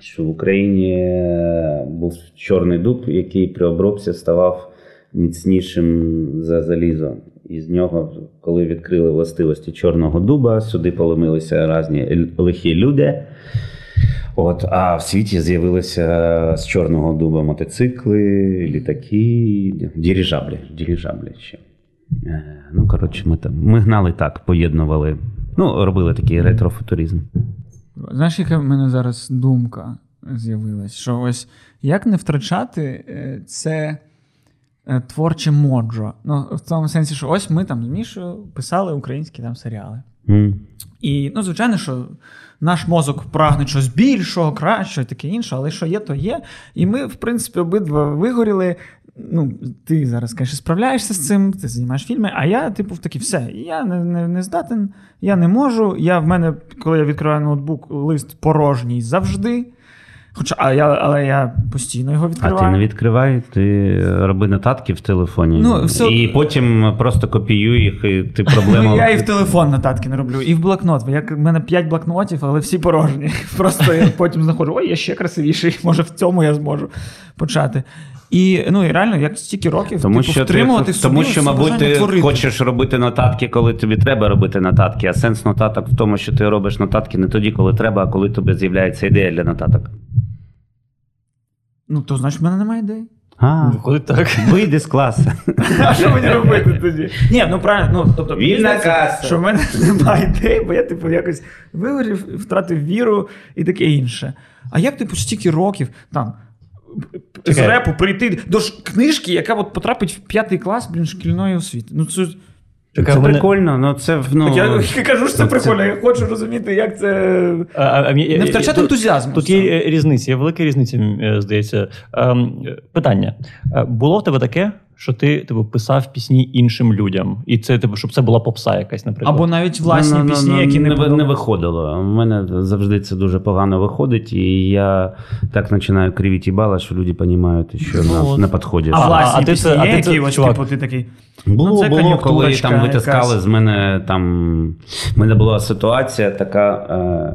що в Україні е, був чорний дуб, який при обробці ставав міцнішим за залізо. І з нього, коли відкрили властивості чорного дуба, сюди поломилися різні лихі люди. От, а в світі з'явилися з чорного дуба мотоцикли, літаки, дирижаблі. дирижаблі ще. Е, Ну, коротше, ми, там, ми гнали так, поєднували. Ну, робили такий ретрофутуризм. Знаєш, яка в мене зараз думка з'явилась? Що ось як не втрачати е, це творче моджо? Ну, в тому сенсі, що ось ми там з Мішою писали українські там серіали. М. І, ну, звичайно, що наш мозок прагне щось більшого, кращого і таке інше, але що є, то є. І ми, в принципі, обидва вигоріли. Ну, ти зараз, звісно, справляєшся з цим, ти знімаєш фільми, а я, типу, в такий, все, я не, не, не здатен, я не можу. Я в мене, коли я відкриваю ноутбук, лист порожній завжди. Хоча, а я, але я постійно його А ти не відкривай, ти роби нотатки в телефоні. Ну, все- І потім просто копіюй їх, і ти проблема. Я і в телефон нотатки не роблю, і в блокнот. Як в мене 5 блокнотів, але всі порожні. Просто я потім знаходжу, ой, я ще красивіший, може в цьому я зможу почати. І ну і реально, як стільки років Тому типу, що, втримувати ти, собі тому що, мабуть, ти творити. хочеш робити нотатки, коли тобі треба робити нотатки. А сенс нотаток в тому, що ти робиш нотатки не тоді, коли треба, а коли тобі з'являється ідея для нотаток. Ну, то значить, в мене немає ідей. А, Виходить так. вийди з класу. А що мені робити тоді? Ні, ну правильно, ну тобто Вільна каса. що в мене немає ідей, бо я, типу, якось вигорів, втратив віру і таке інше. А як типу стільки років там. З Чекай. репу прийти до ж книжки, яка от потрапить в п'ятий клас блін, шкільної освіти. Ну, це, Чекай, Це в мене- прикольно, але це ну, я кажу, що це це- прикольно. Я хочу розуміти, як це. А, а, а, Не втрачати ентузіазм. ентузіазму. Тут є е, різниця, є велика різниця, е, здається. Ем, Питання. Е, Було в тебе таке, що ти типу, писав пісні іншим людям, і це типу, щоб це була попса якась, наприклад. Або навіть власні Ну, ну, пісні, ну, які не, не, не виходило. У мене завжди це дуже погано виходить, і я так починаю кривіти бала, що люди розуміють, що на, от. на підході. А А, власні а ти пісні це- а ти це, які чувак, типу, ти такий. Було, Ну, це було, коли там витискали якась. з мене там. В мене була ситуація така.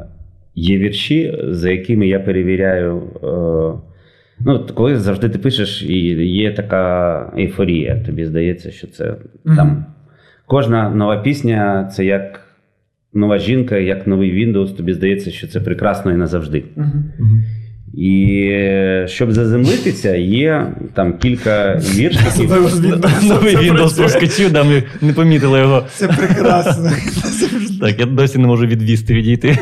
Е, є вірші, за якими я перевіряю. Е, ну, коли завжди ти пишеш, і є така ейфорія. Тобі здається, що це Мгм. там. Кожна нова пісня це як нова жінка, як новий Windows. Тобі здається, що це прекрасно і назавжди. Мгм. І е, щоб заземлитися, є там кілька віршиків. Новий Windows проскочив, да, ми не помітили його. Це прекрасно. Так, я досі не можу відвісти, відійти.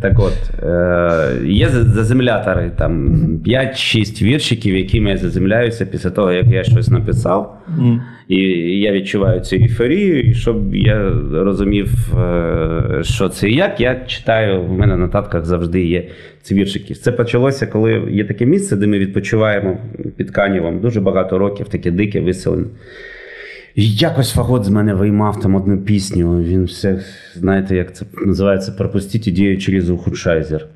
Так от, е, є за- заземлятори, там 5-6 віршиків, якими я заземляюся після того, як я щось написав. М. І я відчуваю цю ейфорію, і щоб я розумів, е, що це і як, я читаю, в мене на нотатках завжди є ці віршики. Це почалося, коли є таке місце, де ми відпочиваємо під Канівом дуже багато років, таке дике, веселе. І якось Фагот з мене виймав там одну пісню. Він все, знаєте, як це називається, пропустіть ідею через ухудшайзер.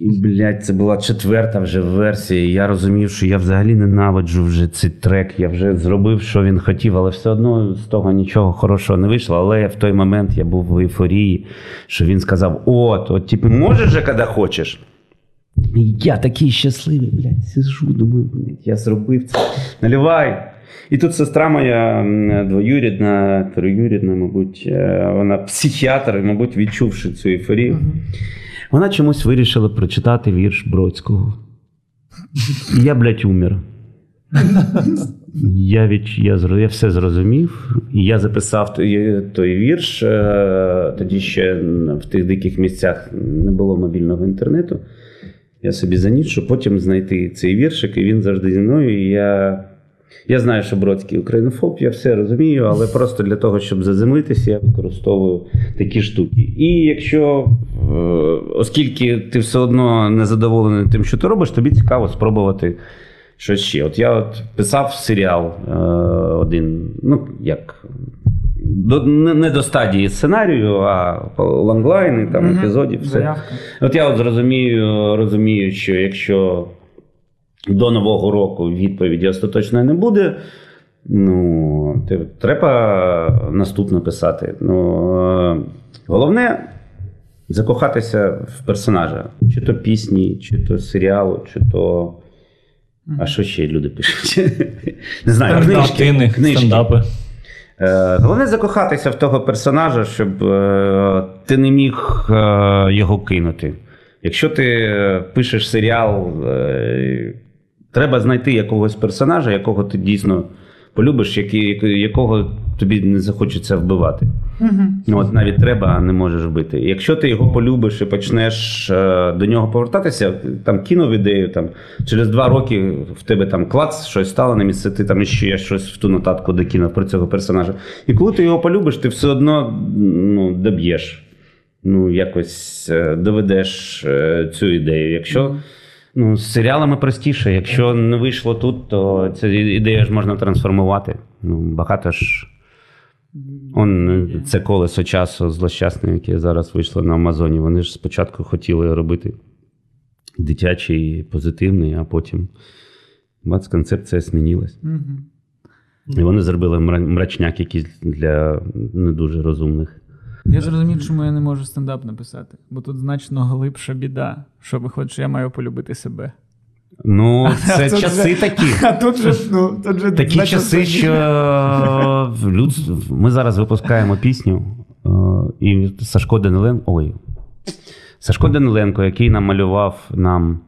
І, блядь, це була четверта вже версія. і Я розумів, що я взагалі ненавиджу вже цей трек. Я вже зробив, що він хотів, але все одно з того нічого хорошого не вийшло. Але в той момент я був в ейфорії, що він сказав: от, от, типу, можеш же, коли хочеш. І я такий щасливий, блядь, сижу, думаю, блядь, я зробив це. Наливай. І тут сестра моя двоюрідна, троюрідна, мабуть, е, вона психіатр, і, мабуть, відчувши цю ейфорію. Вона чомусь вирішила прочитати вірш Бродського. І Я, блядь, умер. Я, від, я, я все зрозумів, і я записав той, той вірш. е, Тоді ще в тих диких місцях не було мобільного інтернету. Я собі заніс, щоб потім знайти цей віршик, і він завжди зі мною. І я, я знаю, що Бродський українофоб, я все розумію, але просто для того, щоб заземлитися, я використовую такі штуки. І якщо, е, оскільки ти все одно не задоволений тим, що ти робиш, тобі цікаво спробувати щось ще. От я от писав серіал е, один, ну як. До, не, не до стадії сценарію, а лонглайни, там, Мгм. епізодів, все. Заявка. От я от зрозумію, розумію, що якщо до Нового року відповіді остаточної не буде, ну, треба наступно писати. Ну, е, головне закохатися в персонажа. Чи то пісні, чи то серіалу, чи то. А що ще люди пишуть? Не знаю, Картини, книжки. стендапи. Е, Головне закохатися в того персонажа, щоб е, ти не міг його кинути. Якщо ти пишеш серіал, треба знайти якогось персонажа, якого ти дійсно полюбиш, якого тобі не захочеться вбивати. Ну, От навіть треба, а не можеш вбити. Якщо ти його полюбиш і почнеш е, до нього повертатися, там кинув ідею, там через два роки в тебе там клац, щось стало на місце, ти там ще щось в ту нотатку докинув про цього персонажа. І коли ти його полюбиш, ти все одно ну, доб'єш. Ну, якось е, доведеш е, цю ідею. Якщо ну, з серіалами простіше, якщо не вийшло тут, то цю ідею ж можна трансформувати. Ну, багато ж. Он, це колесо часу злощасне, яке зараз вийшло на Амазоні. Вони ж спочатку хотіли робити дитячий, позитивний, а потім бац, концепція змінилась. Мгм. І вони зробили мрачняк якийсь для не дуже розумних. Я зрозумів, чому я не можу стендап написати, бо тут значно глибша біда, що виходить, що я маю полюбити себе. Ну, це Це часи вже- такі. А тут же, ну, тут же Такі значно часи, що в ми зараз випускаємо пісню, е, і Сашко Даниленко. Ой. Сашко Даниленко, який намалював нам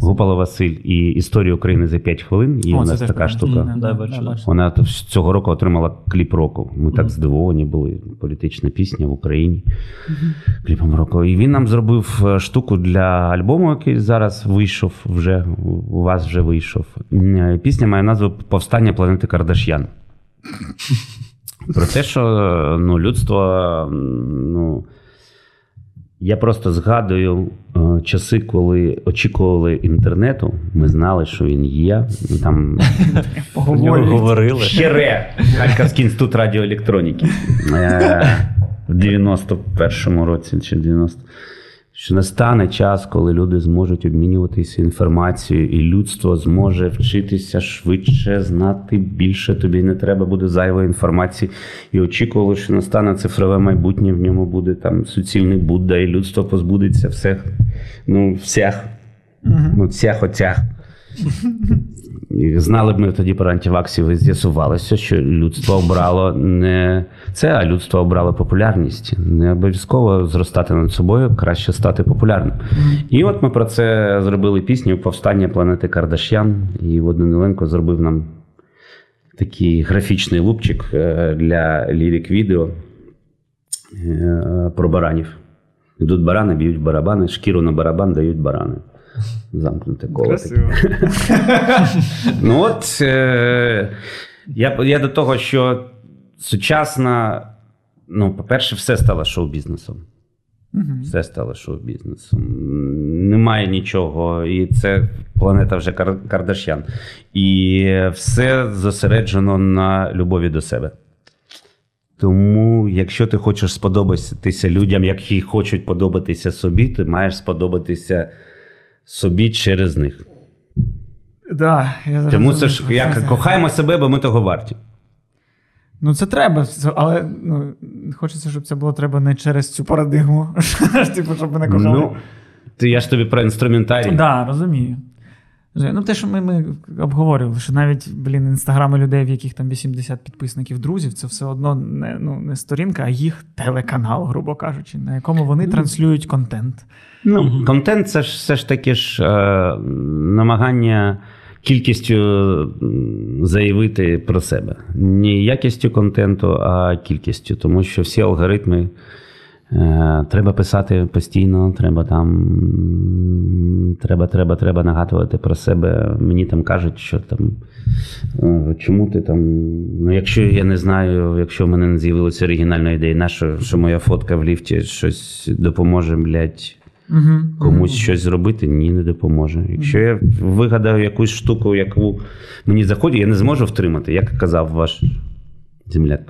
Гупало Василь і історію України за 5 хвилин. Є О, у нас така прикольно. штука. Да, Да, да, бачу. Вона цього року отримала кліп року. Ми так здивовані були. Політична пісня в Україні. Кліпом року. І він нам зробив е, штуку для альбому, який зараз вийшов. Вже у вас вже вийшов. Пісня має назву Повстання планети Кардаш'ян. Про те, що ну, людство ну, Я просто згадую е, часи, коли очікували інтернету. Ми знали, що він є. Ми там говорили. Хере, Харківський інститут радіоелектроніки Е, в 91-му році чи 90 що настане час, коли люди зможуть обмінюватися інформацією, і людство зможе вчитися швидше, знати більше. Тобі не треба буде зайвої інформації. І очікувало, що настане цифрове майбутнє, в ньому буде там суцільний Будда, і людство позбудеться всіх, ну, всіх, ну, всіх оцях. Знали б ми тоді про антиваксів і з'ясувалося, що людство обрало не це, а людство обрало популярність. Не обов'язково зростати над собою, краще стати популярним. І от ми про це зробили пісню Повстання планети Кардашян. І Водониленко зробив нам такий графічний лупчик е, для лірик відео е, про баранів. Йдуть барани, б'ють барабани, шкіру на барабан дають барани. Замкнуте коло. Ну от е, я, я до того, що сучасна, ну, по-перше, все стало шоу-бізнесом. Мгм. Все стало шоу-бізнесом. Немає нічого. І це планета вже Кар- Кардашян. І все зосереджено на любові до себе. Тому, якщо ти хочеш сподобатися людям, які хочуть подобатися собі, ти маєш сподобатися собі через них. Да, я мусиш, зрозумів, що як кохаємо себе, бо ми того варті. Ну, це треба, але ну, хочеться, щоб це було треба не через цю парадигму. Типу, щоб мене кохали. Ну, ти, я ж тобі про інструментарій. Так, да, розумію. Ну, те, що ми, ми обговорювали, що навіть, блін, інстаграми людей, в яких там 80 підписників друзів, це все одно не, ну, не сторінка, а їх телеканал, грубо кажучи, на якому вони транслюють контент. Ну, контент це ж все ж таки ж е, намагання кількістю заявити про себе. Не якістю контенту, а кількістю. Тому що всі алгоритми треба писати постійно, треба там. Треба, треба, треба нагадувати про себе. Мені там кажуть, що там. е, Чому ти там. Ну, якщо я не знаю, якщо в мене не з'явилася оригінальна ідея, на що, що моя фотка в ліфті щось допоможе, блядь, Угу. комусь щось зробити, ні, не допоможе. Якщо я вигадав якусь штуку, яку мені заходить, я не зможу втримати, як казав ваш земляк.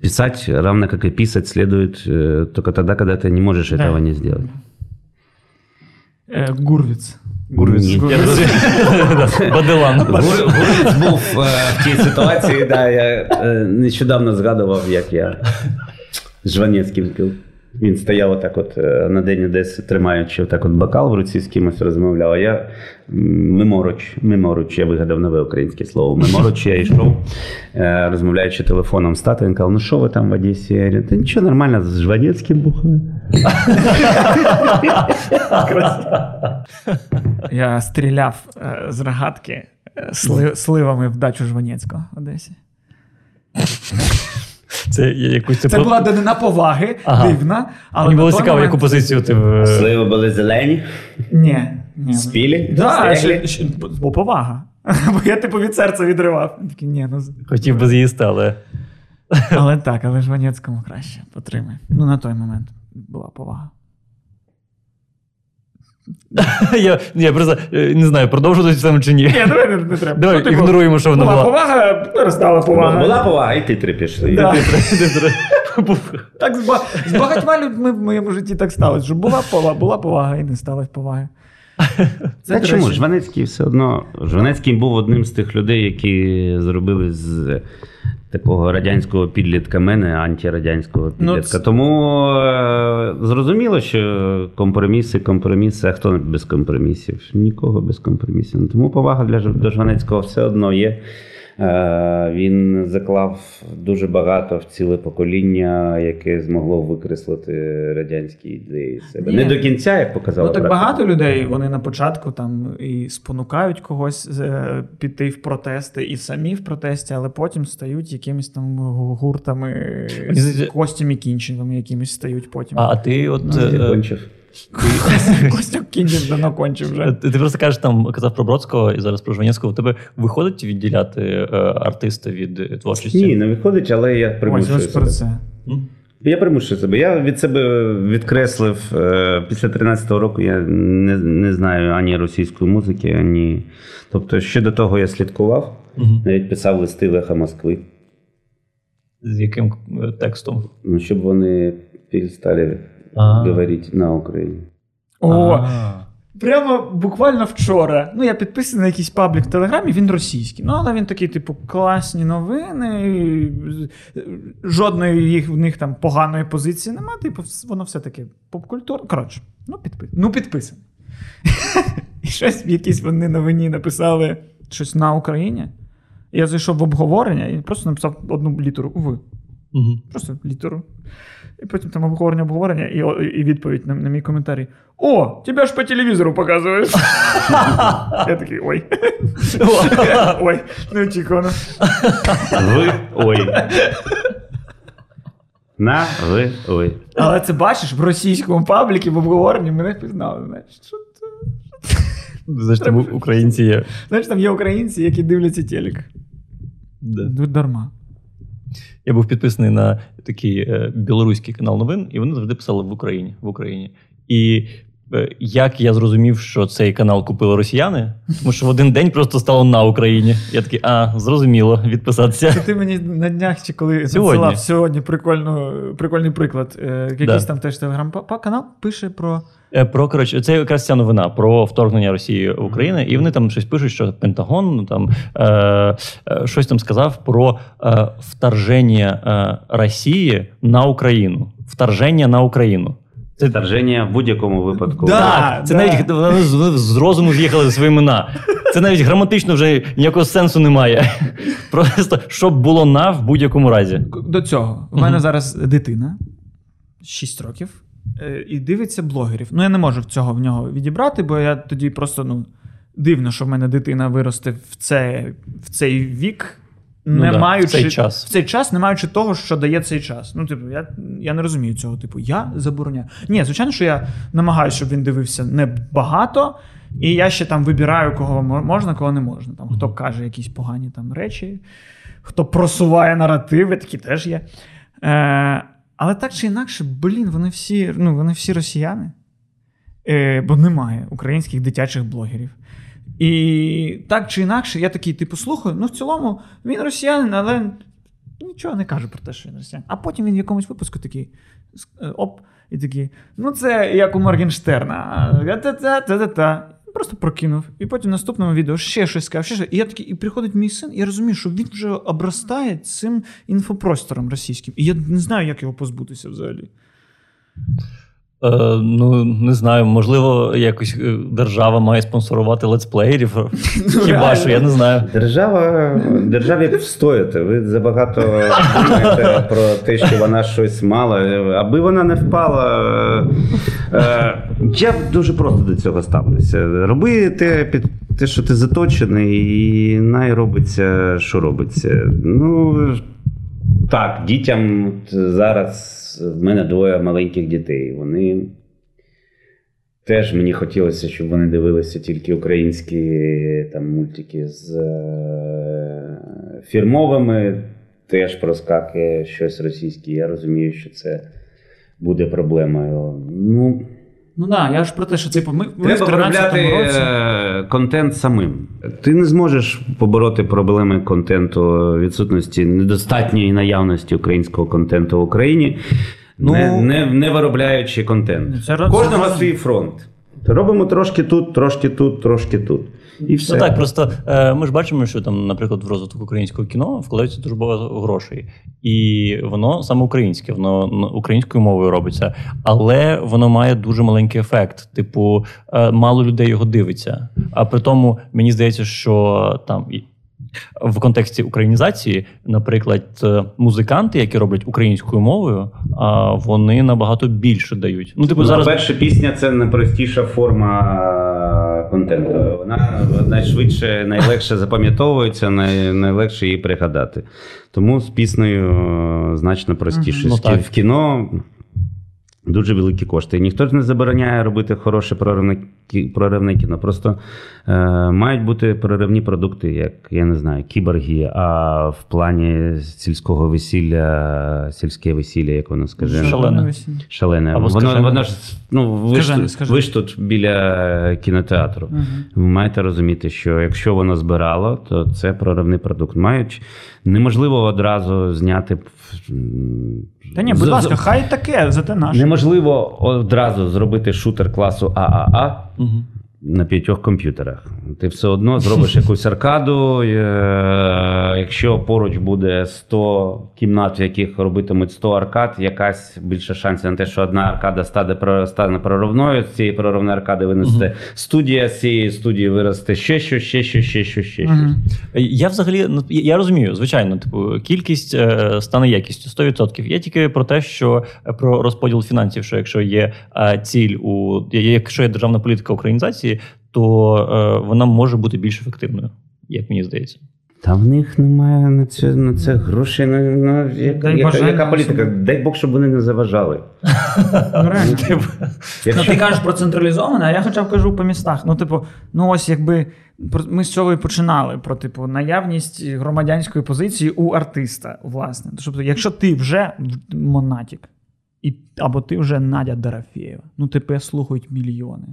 Писать, равно как и писать, следует э, только тогда, когда ты не можешь Да. этого не сделать. Е, Гурвіц. Ні. Я розумію. Баделан. Гур- Гурець був е, в тій ситуації, да, я е, нещодавно згадував, як я з Жванецьким пив. Він стояв отак, от е, на день Одеси, тримаючи отак от бокал в руці з кимось розмовляв. А я миморуч, миморуч, я вигадав нове українське слово. Миморуч я йшов, е, розмовляючи телефоном з татом, він казав, ну що ви там в Одесі? Я говорю, та нічого нормально, з Жванецьким бухаю. Я стріляв е, з рогатки сливами в дачу Жванецького в Одесі. Це якусь Це була данина поваги, Ага. дивна. Але Мені було цікаво, момент- яку позицію ти. Сливи були зелені, Ні. ні. спілі, Да, ще, ще, бо повага. Бо я типу від серця відривав. Такі, ні, ну, Хотів би з'їсти, але. але так, але Жванецькому краще. Потримай. Ну, на той момент була повага. Я, я просто е, не знаю, продовжувати цьому чи ні. Ні, давай не, не треба. Давай ігноруємо, що вона була була. повага, перестала повага. Була повага, і титри пішли. Да. Так з, ба- з багатьма людьми в моєму житті так сталося, що була повага, була повага і не сталося поваги. Та чому? Жванецький все одно. Жванецький був одним з тих людей, які зробили з такого радянського підлітка мене, антирадянського Ну, підлітка. це- Тому е, зрозуміло, що компроміси, компроміси, а хто без компромісів? Нікого без компромісів. Тому повага для до Жванецького все одно є. Е, Він заклав дуже багато в ціле покоління, яке змогло викреслити радянські ідеї себе. Ні. Не до кінця, як показала Ну так практика. багато людей вони на початку там і спонукають когось е, піти в протести, і самі в протесті, але потім стають якимись там гуртами, здається- Костями Кінчевими якимись стають потім. А, а ти от. Ти кончив. Костя Кінчев давно кончив вже. Ти ти просто кажеш там, казав про Бродського і зараз про Жванецького. У тебе виходить відділяти е, артиста від е, творчості? Ні, не виходить, але я примушую ось про себе. це. Я примушую себе. Я від себе відкреслив е, після 13-го року я не, не знаю ані російської музики, ані. Тобто, ще до того я слідкував, Мгм. навіть писав листи Леха Москви. З яким е, текстом? Ну, щоб вони перестали А. говорити на Україні. О, Прямо буквально вчора. Ну, я підписаний на якийсь паблік в Телеграмі, він російський. Ну, але він такий, типу, класні новини. Жодної їх в них там поганої позиції немає. Типу, воно все-таки попкультура. Коротше, ну, підпис... ну підписаний. І щось в якійсь вони новині написали щось на Україні. Я зайшов в обговорення і просто написав одну літеру Ви. Мгм. Просто літеру. І потім там обговорення, обговорення, і, і відповідь на, на мій коментарі: О, тебе ж по телевізору показують. Я такий ой. Ой, неочікувано. Ви ой. На ви ой. Але це бачиш, в російському пабліки в обговоренні мене впізнали. Знаєш, що це? Знаєш, там українці є. Знаєш, там є українці, які дивляться телек. Да. Дарма. Я був підписаний на такий е, білоруський канал новин, і вони завжди писали в Україні. В Україні. І як я зрозумів, що цей канал купили росіяни, тому що в один день просто стало на Україні. Я такий, а, зрозуміло, відписатися. Це ти мені на днях чи коли Сьогодні. сьогодні прикольну, прикольний приклад. Е, якийсь Да. там теж телеграм-канал пише про. Е, Про коротше, це якраз ця новина про вторгнення Росії в Україну, і вони там щось пишуть, що Пентагон ну, там е, е, щось там сказав про е, вторження е, Росії на Україну. Вторження на Україну. Це вторження в будь-якому випадку. Да. Так, це да. навіть вони з, з розуму з'їхали за свої імена. Це навіть граматично вже ніякого сенсу немає. Просто щоб було на в будь-якому разі. До цього. У мене зараз дитина 6 років е, і дивиться блогерів. Ну, я не можу цього в нього відібрати, бо я тоді просто ну, дивно, що в мене дитина виросте в, це, в цей вік. Ну не да, в маючи, цей час. в цей час, не маючи того, що дає цей час. Ну, типу, я, я не розумію цього. Типу, я забороняю. Ні, звичайно, що я намагаюся, щоб він дивився не багато, і я ще там вибираю, кого можна, кого не можна. Там, хто каже якісь погані там речі, хто просуває наративи, такі теж є. Е, але так чи інакше, блін, вони всі, ну, вони всі росіяни. Е, бо немає українських дитячих блогерів. І так чи інакше, я такий, типу, слухаю, ну в цілому він росіянин, але нічого не каже про те, що він росіянин. А потім він в якомусь випуску такий е, оп, і такий, ну це як у Моргенштерна. та-та-та-та-та. Просто прокинув. І потім в наступному відео ще щось сказав, ще щось. І я такий, і приходить мій син, і я розумію, що він вже обростає цим інфопростором російським. І я не знаю, як його позбутися взагалі. Е, ну, не знаю, можливо, якось е, держава має спонсорувати летсплеєрів. Хіба що, я не знаю. Держава, державі встояти. Ви забагато думаєте про те, що вона щось мала. Аби вона не впала. е, е, Я дуже просто до цього ставлюся. Роби те, під те, що ти заточений, і най робиться, що робиться. Ну так, дітям от в мене двоє маленьких дітей. Вони. Теж мені хотілося, щоб вони дивилися тільки українські там, мультики з е, фірмовими. Теж проскакує щось російське. Я розумію, що це буде проблемою. Ну, Ну да, я ж про те, що типу, ми, ми в 13-му році. е, контент самим. Ти не зможеш побороти проблеми контенту відсутності недостатньої наявності українського контенту в Україні, Ну, не, не, не виробляючи контент. Це Кожного це- свій фронт. Робимо трошки тут, трошки тут, трошки тут. І все. Ну так, просто е, ми ж бачимо, що там, наприклад, в розвиток українського кіно вкладається дуже багато грошей. І воно саме українське, воно українською мовою робиться, але воно має дуже маленький ефект. Типу, е, мало людей його дивиться. А при тому мені здається, що там. В контексті українізації, наприклад, е, музиканти, які роблять українською мовою, вони набагато більше дають. Ну, типу, Ну, зараз Перша пісня це найпростіша форма контенту. Вона найшвидше, найлегше запам'ятовується, най, найлегше її пригадати. Тому з піснею е, значно простіше. Ну, так. В кіно Дуже великі кошти. І ніхто ж не забороняє робити хороше проривне, проривне кіно. Просто е, мають бути проривні продукти, як я не знаю, кіборги, а в плані сільського весілля, сільське весілля, як воно скаже. Шалене. Шалене. Або воно, скажене. воно ж ну, ви, ж, Скажене, тут- скажене. ви ж тут біля кінотеатру. Мгм. Ви маєте розуміти, що якщо воно збирало, то це проривний продукт. Мають неможливо одразу зняти. Та ні, будь з- ласка, хай таке, зате наше. Неможливо одразу зробити шутер класу ААА Угу. На п'ятьох комп'ютерах. Ти все одно зробиш якусь аркаду. е, Якщо поруч буде 100 кімнат, в яких робитимуть 100 аркад, якась більше шансів на те, що одна аркада стане стане проривною, з цієї проривної аркади винесте студія, з цієї студії виросте ще що, ще що, ще що, ще щось. Я взагалі ну я розумію, звичайно, типу, кількість е, стане якістю 100%. Я тільки про те, що е, про розподіл фінансів, що якщо є ціль у якщо є державна політика українізації, то е, вона може бути більш ефективною, як мені здається. Та в них немає на це, на це грошей. На, на, яка, яка, яка політика? Дай Бог, щоб вони не заважали. Ну, реально. Ну, Якщо- ти кажеш про централізоване, а я хоча б кажу по містах. Ну, типу, ну ось якби ми з цього і починали: про типу наявність громадянської позиції у артиста, власне. Тобто, якщо ти вже монатік, і, або ти вже Надя Дорофєєва, ну тебе слухають мільйони.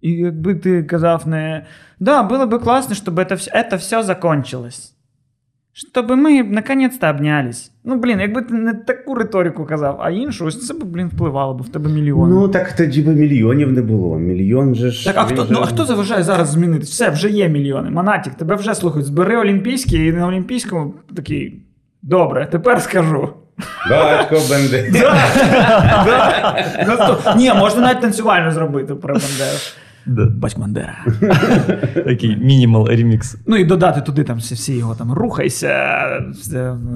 І якби ти казав не да, було би класно, щоб это, все- это все закончилось. Щоб ми наконець-то обнялись. Ну, блін, якби ти не таку риторику казав, а іншу, ось це б, блін, впливало, бо в тебе мільйони. Ну так тоді би мільйонів не було. Мільйон же ж. Так, а хто, же- ну, а хто заважає зараз змінити? Все, вже є мільйони. Монатік, тебе вже слухають. Збери Олімпійський і на Олімпійському такий. Добре, тепер скажу. Батько Бенди. Ні, можна навіть танцювально зробити про Бандеру. Батько Бандера. Такий мінімал ремікс. Ну і додати туди там всі, його там рухайся,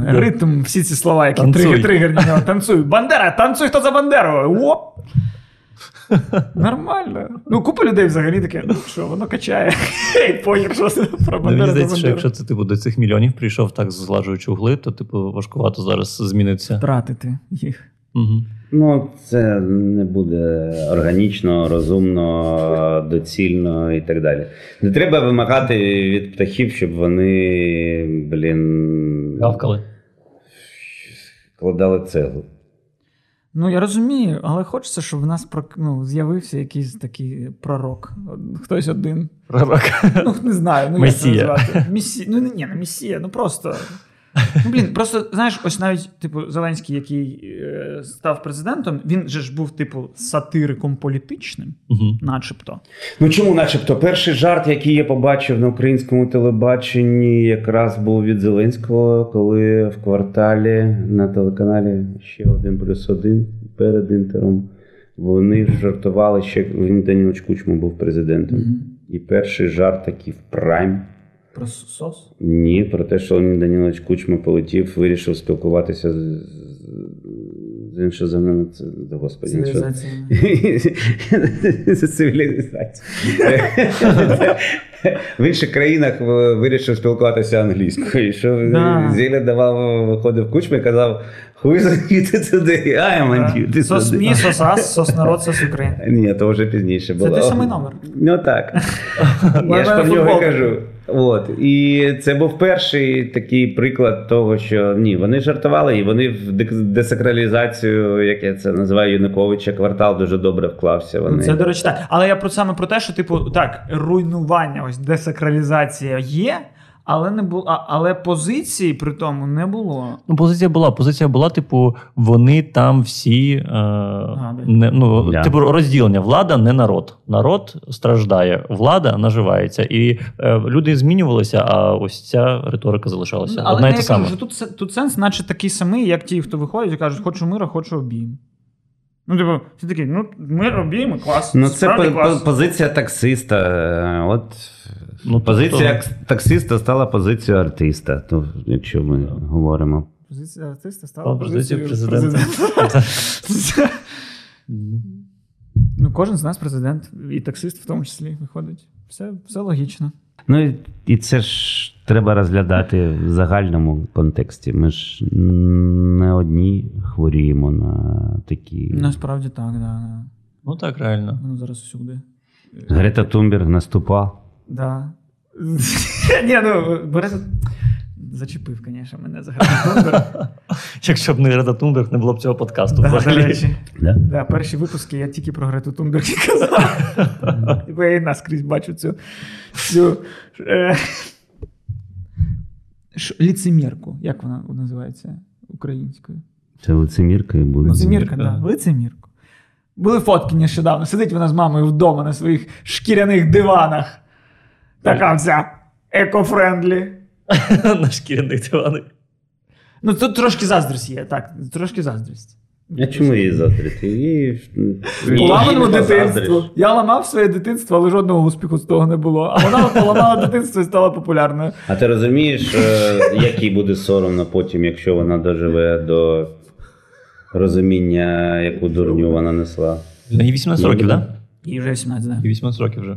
ритм, всі ці слова, які тригерні Танцюй. Бандера, танцюй, хто за Бандеру. Оп! Нормально. Ну, купа людей взагалі таке, ну що, воно качає. Ей, похер, що це про Мені здається, що якщо ти типу, до цих мільйонів прийшов так згладжуючи угли, то типу важкувато зараз змінитися. Втратити їх. Угу. Ну, це не буде органічно, розумно, доцільно і так далі. Не треба вимагати від птахів, щоб вони, блін, Гавкали. кладали цеглу. Ну, я розумію, але хочеться, щоб в нас ну, з'явився якийсь такий пророк. Хтось один. Пророк. Ну, не знаю, ну Месія. як це назвати. Місія. Ну, ні, не месія, ну просто. Ну, блін, просто знаєш, ось навіть, типу, Зеленський, який е, став президентом, він же ж був, типу, сатириком політичним, Угу. начебто. Ну чому, начебто, перший жарт, який я побачив на українському телебаченні, якраз був від Зеленського, коли в кварталі на телеканалі ще один плюс один перед інтером. Вони жартували ще він Данілович Кучма був президентом. І перший жарт такий в прайм. Про сос. Ні, про те, що Леонід Данілович Кучма полетів, вирішив спілкуватися з, з, іншоземними. Це, господи, іншо- Цивілізація. Цивілізація. В інших країнах е, вирішив спілкуватися англійською. Що Да. Зіля давав, виходив кучма і казав: Хуй задіти туди, I am on Сос today». мі, сос ас, сос народ, сос Україна. Ні, то вже пізніше було. той самий номер. Ну так. Я ж про нього кажу. От. І це був перший такий приклад того, що ні, вони жартували, і вони в десакралізацію, як я це називаю, Юниковича квартал дуже добре вклався. Вони. Це, до речі, так. Але я про саме про те, що, типу, так, руйнування, ось десакралізація є, але не було, а- але позиції при тому не було. Ну, позиція була. Позиція була, типу, вони там всі е, не, ну, Да. типу, розділення. Влада не народ. Народ страждає, влада наживається. І е, люди змінювалися, а ось ця риторика залишалася. але Одна і я та кажу, тут, тут сенс, наче такий самий, як ті, хто виходять і кажуть, хочу мира, хочу обійм. Ну, типу, всі такі, ну, мир, обійми, клас. Ну, це по- клас. позиція таксиста. е, От Ну, позиція тобто- таксиста стала позицією артиста, то, якщо ми говоримо. Позиція артиста стала позицією позицією президента. ну, кожен з нас президент, і таксист в тому числі виходить. Все, все логічно. Ну і- і це ж треба розглядати в загальному контексті. Ми ж не одні хворіємо на такі. Насправді так, да. Ну так, реально. Ну зараз всюди. Грета Тумберг наступав. Да. Ні, ну, Борис зачепив, звісно, мене за Грета Тунберг. Якщо б не Грета Тунберг, не було б цього подкасту. Да, взагалі. Да? Да, перші випуски я тільки про Грету Тунберг і казав. Бо я і наскрізь бачу цю, цю е, ліцемірку. Як вона називається українською? Це лицемірка і буде. Лицемірка, так. Да. Лицемірку. Були фотки нещодавно. Сидить вона з мамою вдома на своїх шкіряних диванах. Така вся екофрендлі. На шкіряних диванах. Ну, тут трошки заздрість є, так, трошки заздрість. А чому її заздрити? Її... Позаздриш. Я ламав своє дитинство, але жодного успіху з того не було. А вона поламала дитинство і стала популярною. А ти розумієш, е, який буде соромно потім, якщо вона доживе до розуміння, яку дурню вона несла? Їй 18 років, так? Їй вже 18, да. Їй 18 років вже.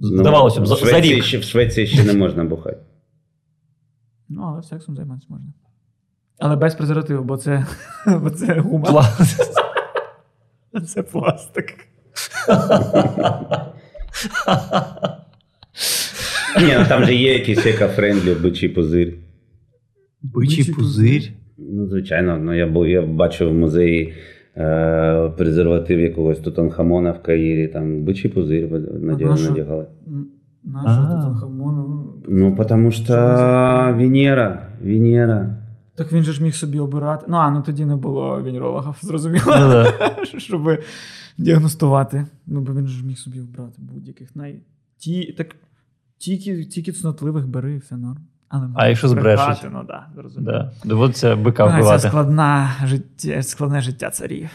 Ну, Здавалося б, за, в Швеції рік. ще- в Швеції ще не можна бухати. Ну, але сексом займатися можна. Але без презервативу, бо це, бо це гума. Клас. Це пластик. Ні, ну там же є якісь екофрендлі, бичий пузир. Бичий пузир. Ну, звичайно, ну я, бу- я бачив в музеї е, презерватив якогось Тутанхамона в Каїрі, там бичий пузир надягали. що? надягали. Наша А. тут хамону. Ну, потому що Венера, Венера. Так він же ж міг собі обирати. Ну, а ну тоді не було венерологів, зрозуміло. Ну, да. щоб діагностувати. Ну, бо він ж міг собі обрати будь-яких. Най... Ті, так, тільки, тільки цнотливих бери, все норм. Але А якщо збрешуть? Ну, да. Да. Доводиться бика А, Це складна життя, складне життя царів,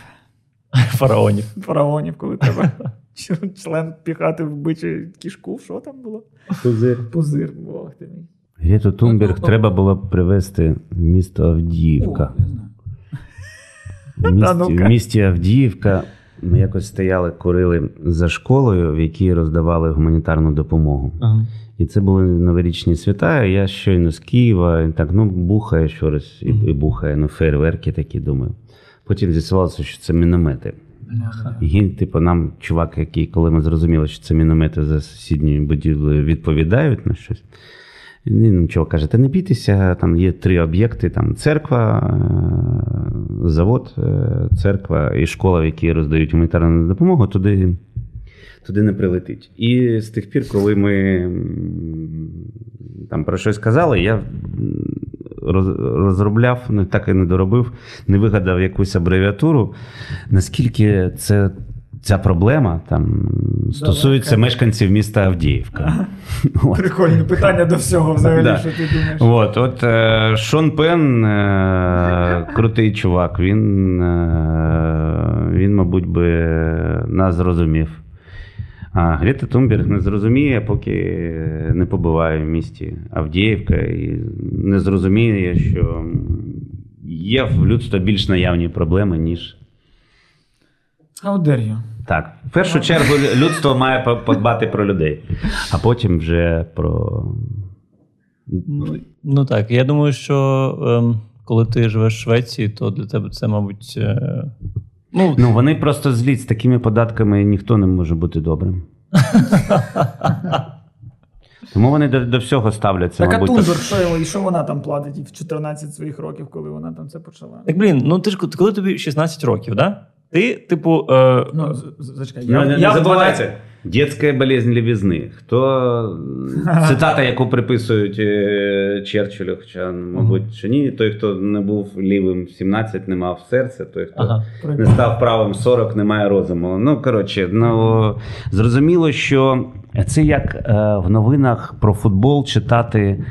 Фараонів. фараонів, коли треба член піхати в бичу кішку. Що там було? Пузир. Пузир, бог ти мій. Грету Тунберг треба було б привезти в місто Авдіївка. В місті, в місті Авдіївка ми якось стояли, курили за школою, в якій роздавали гуманітарну допомогу. Ага. І це були новорічні свята. Я щойно з Києва, і так, ну, бухає щось, і, і бухає, ну, фейерверки такі, думаю. Потім з'ясувалося, що це міномети. І типу, нам чувак, який, коли ми зрозуміли, що це міномети за сусідньою будівлею, відповідають на щось. Він ну, каже: та не бійтеся, там є три об'єкти: там церква, е, завод, е, церква і школа, в якій роздають гуманітарну допомогу, туди, туди не прилетить. І з тих пір, коли ми там про щось казали, я розробляв, так і не доробив, не вигадав якусь абревіатуру. Наскільки це. Ця проблема там стосується Далека. мешканців міста Авдіївка. От. Прикольне питання до всього взагалі, Да. що ти думаєш. От, от е, Шон Пен, е, крутий чувак, він, е, він, мабуть, би нас зрозумів. А Грета Тунберг не зрозуміє, поки не побуває в місті Авдіївка і не зрозуміє, що є в людства більш наявні проблеми, ніж. How dare you? Так, в першу чергу людство має подбати про людей, а потім вже про. Ну, ну так, я думаю, що ем, коли ти живеш в Швеції, то для тебе це, мабуть. Е, ну, Ну, вони просто зліть з такими податками ніхто не може бути добрим. Тому вони до, до всього ставляться, Так а мабуть. Тунберг, що, і що вона там платить в 14 своїх років, коли вона там це почала? так, блін, ну ти ж коли тобі 16 років, да? Ти, типу, е, Ну, з- зачекай, Ну, я, не, я не забувайте. Дєтська болезнь лівізни. Хто цитата, яку приписують е, Черчиллю, хоча, мабуть, що ні, той, хто не був лівим в 17, не мав серця, той, хто ага. не став правим 40, не має розуму. Ну, коротше, ну зрозуміло, що це як е, в новинах про футбол читати.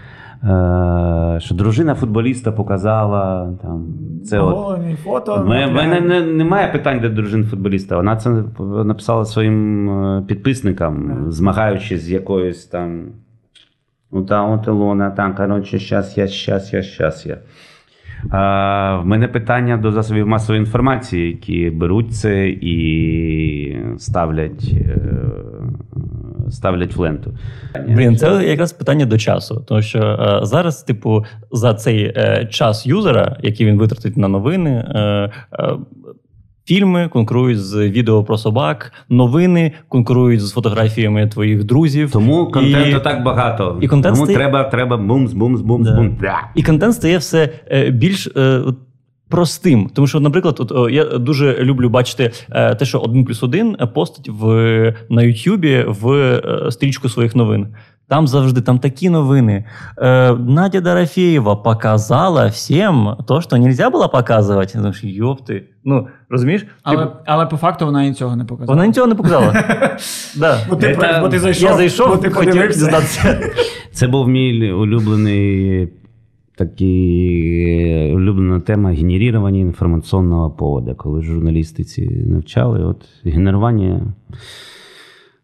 Е, Що дружина футболіста показала там це от Голені фото. У мене не, немає питань до дружин футболіста. Вона це написала своїм е, підписникам, змагаючись з якоюсь там. Ну, та от Ілона, там, коротше, щас я, щас я, щас я. А, в мене питання до засобів масової інформації, які беруть це і ставлять е, ставлять в ленту. Блін, це якраз питання до часу. Тому що е, зараз, типу, за цей е, час юзера, який він витратить на новини, е, е, фільми конкурують з відео про собак, новини конкурують з фотографіями твоїх друзів. Тому контенту І- так багато. і контент Тому стає- треба, треба бумс, бумс, бумс, Да. бумс. Бля. І контент стає все е, більш е, простим. Тому що, наприклад, от, о, я дуже люблю бачити е, те, що один плюс один постить в, на Ютубі в е, стрічку своїх новин. Там завжди там такі новини. Е, Надя Дорофеєва показала всім то, що нельзя було показувати. Ну, ж, йопти. Ну, розумієш? Але, Типу, але по факту вона і цього не показала. вона нічого не показала. да. Бо ти, Це- бо ти зайшов, Я зайшов, бо ти хотів подивився. дізнатися. Це був мій улюблений такий улюблена тема генерування інформаційного поводу. Коли журналістиці навчали, от генерування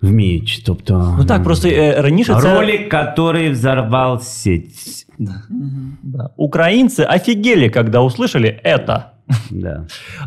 вміють. Тобто, Ну так, просто е, раніше це. ролик, який взорвав сеть. Да. Украинцы офигели, когда услышали это. Да.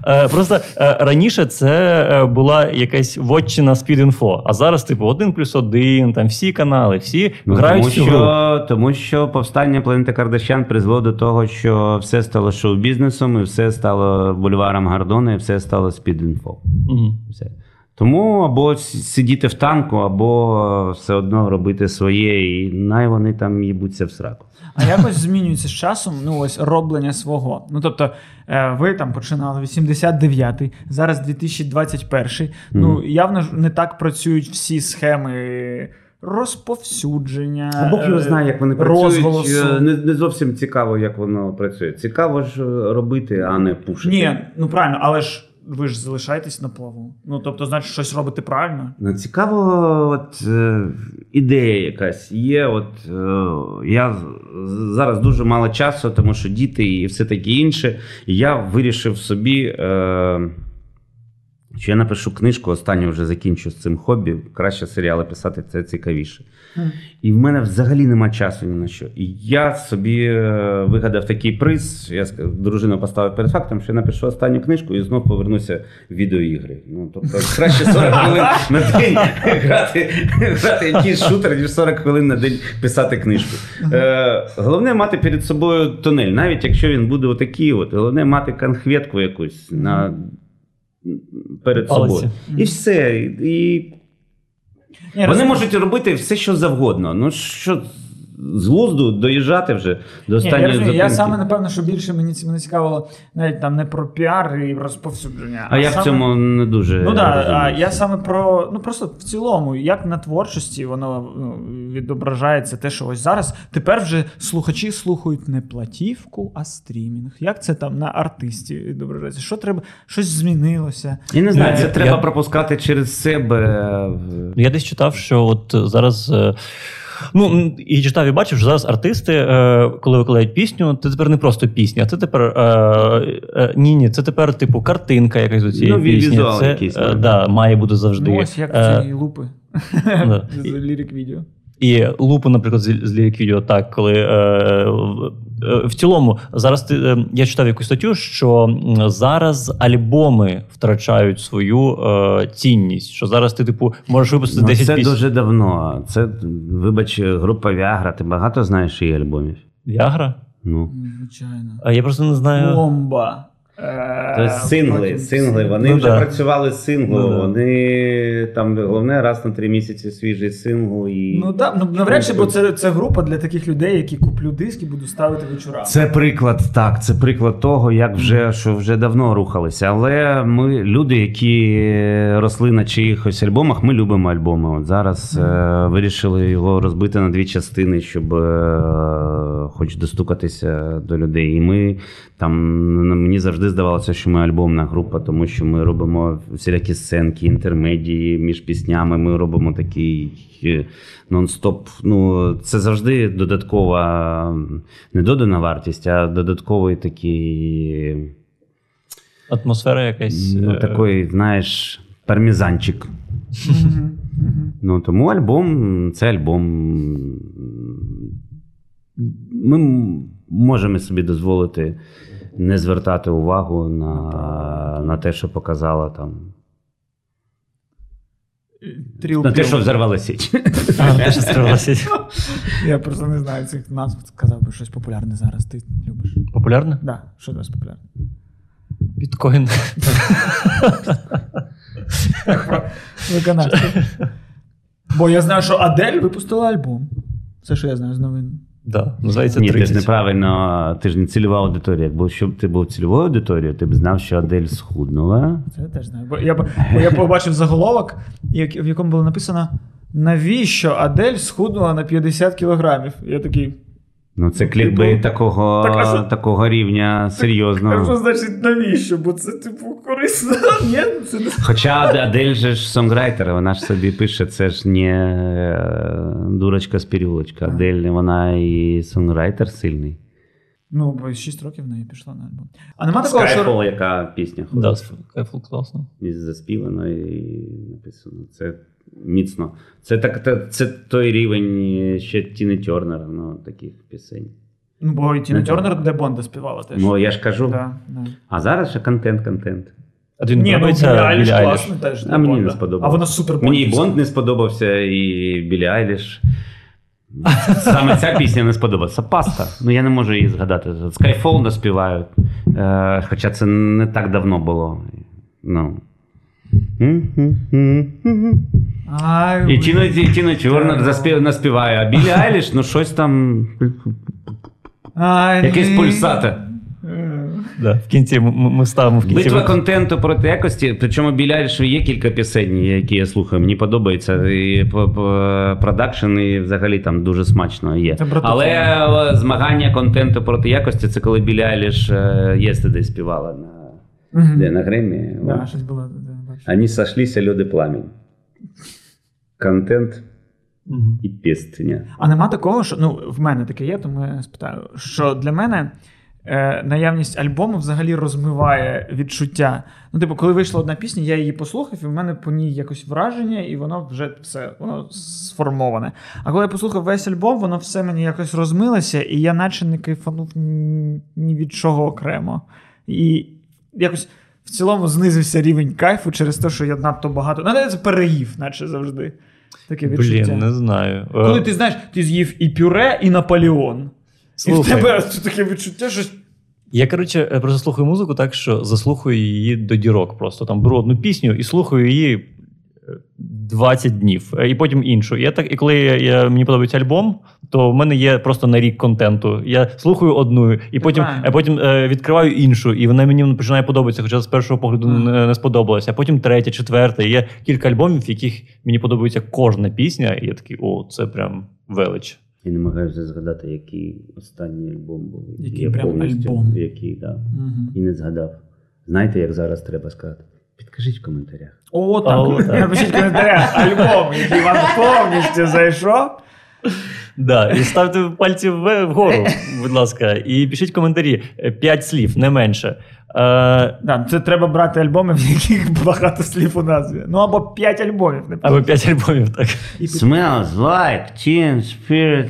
Е, Просто е, раніше це е, була якась вотчина спід-інфо, а зараз, типу, один плюс один, там всі канали, всі Ну, грають тому, в цю гру. що, тому що повстання планети Кардашян призвело до того, що все стало шоу-бізнесом, і все стало бульваром Гордона, і все стало спід-інфо. Мгм. Все. Тому або сидіти в танку, або все одно робити своє, і най вони там їбуться в сраку. А якось змінюється з часом ну ось роблення свого. Ну тобто, е, ви там починали 89-й, зараз 2021-й. Ну явно ж не так працюють всі схеми розповсюдження. А Бог його е, знає, як вони розголосу. працюють. Е, Не, не зовсім цікаво, як воно працює. Цікаво ж робити, а не пушити. Ні, ну правильно, але ж ви ж залишаєтесь на плаву. Ну тобто, значить, щось робити правильно. Ну, цікаво, от е, ідея якась є. От е, я зараз дуже мало часу, тому що діти і все таке інше. Я вирішив собі, е, що я напишу книжку, останню вже закінчу з цим хобі. Краще серіали писати це цікавіше. І в мене взагалі нема часу ні на що. І я собі е, вигадав такий приз. Я дружину поставив перед фактом, що я напишу останню книжку і знов повернуся в відеоігри. Ну, тобто, краще 40 хвилин на день грати, грати якийсь шутер, ніж 40 хвилин на день писати книжку. Е, головне мати перед собою тунель, навіть якщо він буде отакий, от, головне мати конхветку якусь на, перед Палиці. собою. І все. І Ні, вони можуть робити все, що завгодно. Ну що з глузду доїжджати вже до Ні, я, розумію, я саме напевно, що більше мені мене цікавило навіть там не про піар і розповсюдження. А я в цьому не дуже. Ну так, а я саме про ну просто в цілому, як на творчості воно ну, відображається те, що ось зараз тепер вже слухачі слухають не платівку, а стрімінг. Як це там на артисті відображається? Що треба? Щось змінилося? Я не знаю, це я- треба пропускати через себе. Я десь читав, що от зараз. Ну, і читав і бачив, що зараз артисти, е, коли викладають пісню, це тепер не просто пісня, це тепер е, е, ні, ні, це тепер типу картинка якась до цієї Ну, пісні. візуал Це якийсь, е, да, має бути завжди. Ну ось як Е, ці лупи лірик відео. І лупи, наприклад, з, з лірик відео, так, коли е, в- е, в цілому зараз ти, е, я читав якусь статтю, що зараз альбоми втрачають свою е, цінність. Що зараз ти, типу, можеш випустити Ну, 10 це пісень. дуже давно. Це, вибач, група Viagra, ти багато знаєш її альбомів? Віагра? Ну. Звичайно. А я просто не знаю. Бомба. Е, Тобто сингли, сингли. Вони Ну, вже да. працювали з синглом. Ну, да. Вони там головне раз на три місяці свіжий сингл і. Ну так, ну навряд чи, бо це, це група для таких людей, які куплю диск і буду ставити вечорами. Це приклад, так. Це приклад того, як вже що вже давно рухалися. Але ми, люди, які росли на чиїхось альбомах, ми любимо альбоми. От зараз е, вирішили його розбити на дві частини, щоб е, хоч достукатися до людей. І ми там мені завжди здавалося, що ми альбомна група, тому що ми робимо всілякі сценки, інтермедії між піснями. Ми робимо такий е, нон-стоп. Ну, це завжди додаткова, не додана вартість, а додатковий такий, Атмосфера якась. ну, е, такий, знаєш, пармізанчик. Ну, тому альбом це альбом. Ми можемо собі дозволити не звертати увагу на, на те, що показала там. Тріл Ну, те, що взорвала січ. А, те, що стривалося. Я просто не знаю цих назв. Сказав би щось популярне зараз. Ти любиш. Популярне? Да, що зараз популярне? Біткоін. Виконавці. Бо я знаю, що Адель випустила альбом. Це що я знаю з новин. Да, називається Ні, ти ж неправильно, ти ж не цільова аудиторія. Якби щоб ти був цільовою аудиторією, ти б знав, що Адель схуднула. Це я теж знаю. Бо я, бо я побачив заголовок, як- в якому було написано: навіщо Адель схуднула на 50 кілограмів? Я такий. Ну, це Ну, клікбейт типу, такого, так, а що- такого рівня А що серйозного. значить навіщо? Бо це, типу, корисно. Ні, це не Хоча Адель же ж сонграйтер, вона ж собі пише, це ж не е, дурочка з переулочка. Адель, вона і сонграйтер сильний. Ну, бо 6 років в неї пішло на альбом. А нема такого, що. Skyfall, яка пісня Да, ходить. Skyfall класно. І заспівано і написано. Це міцно. Це так, та- це той рівень ще Тіни Тернер, ну, таких пісень. Ну, бо і Тіна Ну, Тернер де Бонда співала теж. Ну, я ж кажу. Да, да. А зараз ще контент, контент. А тобі не ну Білі Айліш класно теж. А мені не сподобалось. А вона супер Мені і. Бонд не сподобався, і Білі Айліш. Саме ця пісня не сподобалася. Паста. Ну я не можу її згадати. Skyfall наспівають. Е, хоча це не так давно було. Ну. І Тіно, Тіно Чорнер заспів, наспіває, а Білі Айліш, ну щось там. Ай, Якийсь пульсатор. Е. Да, в кінці ми, ми ставимо в кінці. Битва контенту проти якості. Причому біля Айлішу є кілька пісень, які я слухаю. Мені подобається. І продакшн, і взагалі там дуже смачно є. Але змагання контенту проти якості це коли біля Айліш Yesterday співала на, на Гремі. Да, щось було. Бачу. Вони сошлися люди пламінь. Контент і пісня. А нема такого, що ну, в мене таке є, тому я спитаю, що для мене е, наявність альбому взагалі розмиває відчуття. Ну, типу, коли вийшла одна пісня, я її послухав, і в мене по ній якось враження, і воно вже все воно сформоване. А коли я послухав весь альбом, воно все мені якось розмилося, і я наче не кайфанув ні від чого окремо. І якось. В цілому знизився рівень кайфу через те, що я надто багато. Ну, це переїв, наче завжди. Таке відчуття. Блін, не знаю. Коли Е, ти знаєш, ти з'їв і пюре, і Наполеон. І в тебе таке відчуття, що. Я, коротше, е, просто слухаю музику так, що заслухаю її до дірок. Просто там беру одну пісню і слухаю її 20 днів, е, і потім іншу. Я так, і коли я, я, мені подобається альбом, то в мене є просто на рік контенту. Я слухаю одну, і потім, а потім е, відкриваю іншу, і вона мені починає подобатися, хоча з першого погляду Ага. не, не сподобалася. А потім третя, четверта. І Є кілька альбомів, в яких мені подобається кожна пісня, і я такий, о, це прям велич. Я не намагаюся згадати, який останній альбом був. Який я прям альбом? Який, да. Мгм. І не згадав. Знаєте, як зараз треба сказати? Підкажіть в коментарях. О, так. О, так. Напишіть в коментарях альбом, який вам повністю зайшов. Да, і ставте пальці вгору, будь ласка, і пишіть коментарі. Е, П'ять слів, не менше. Е, Да, це треба брати альбоми, в яких багато слів у назві. Ну або 5 альбомів. Не або п'ять альбомів, так. І Smells like teen spirit.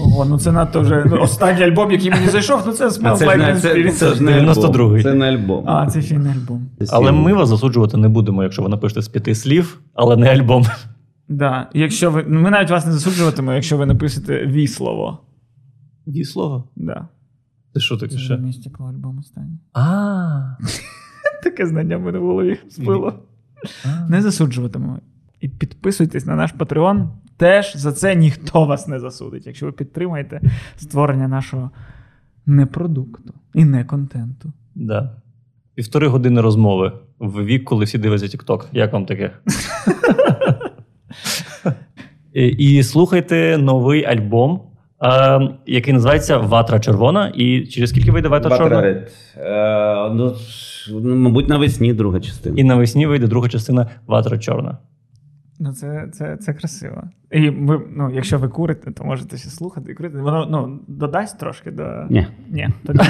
Ого, ну це надто вже ну, останній альбом, який мені зайшов, ну це Smells це, Like не- Teen це, Spirit. це ж не 92-й. Це не альбом. А, це ще не альбом. Але ми вас засуджувати не будемо, якщо ви напишете з п'яти слів, але не альбом. Да. Якщо ви, ми навіть вас не засуджуватимемо, якщо ви напишете віслово. Віслова? Да. Це що таке ще? вже місті коли альбом останній. А. Таке знання в мене в голові спило. Не засуджуватимемо. І підписуйтесь на наш Patreon. Теж за це ніхто вас не засудить, якщо ви підтримаєте створення нашого не продукту і не контенту. Да. Півтори години розмови в вік, коли всі дивляться TikTok. Як вам таке? І- І слухайте новий альбом, е, який називається Ватра червона. І через скільки вийде Ватра чорна? Е, ну, ну, мабуть, навесні друга частина. І навесні вийде друга частина Ватра чорна. Ну, це, це, це красиво. І ви, ну, якщо ви курите, то можете ще слухати і курити. Воно ну, додасть трошки до. Ні. Ні. Тоді...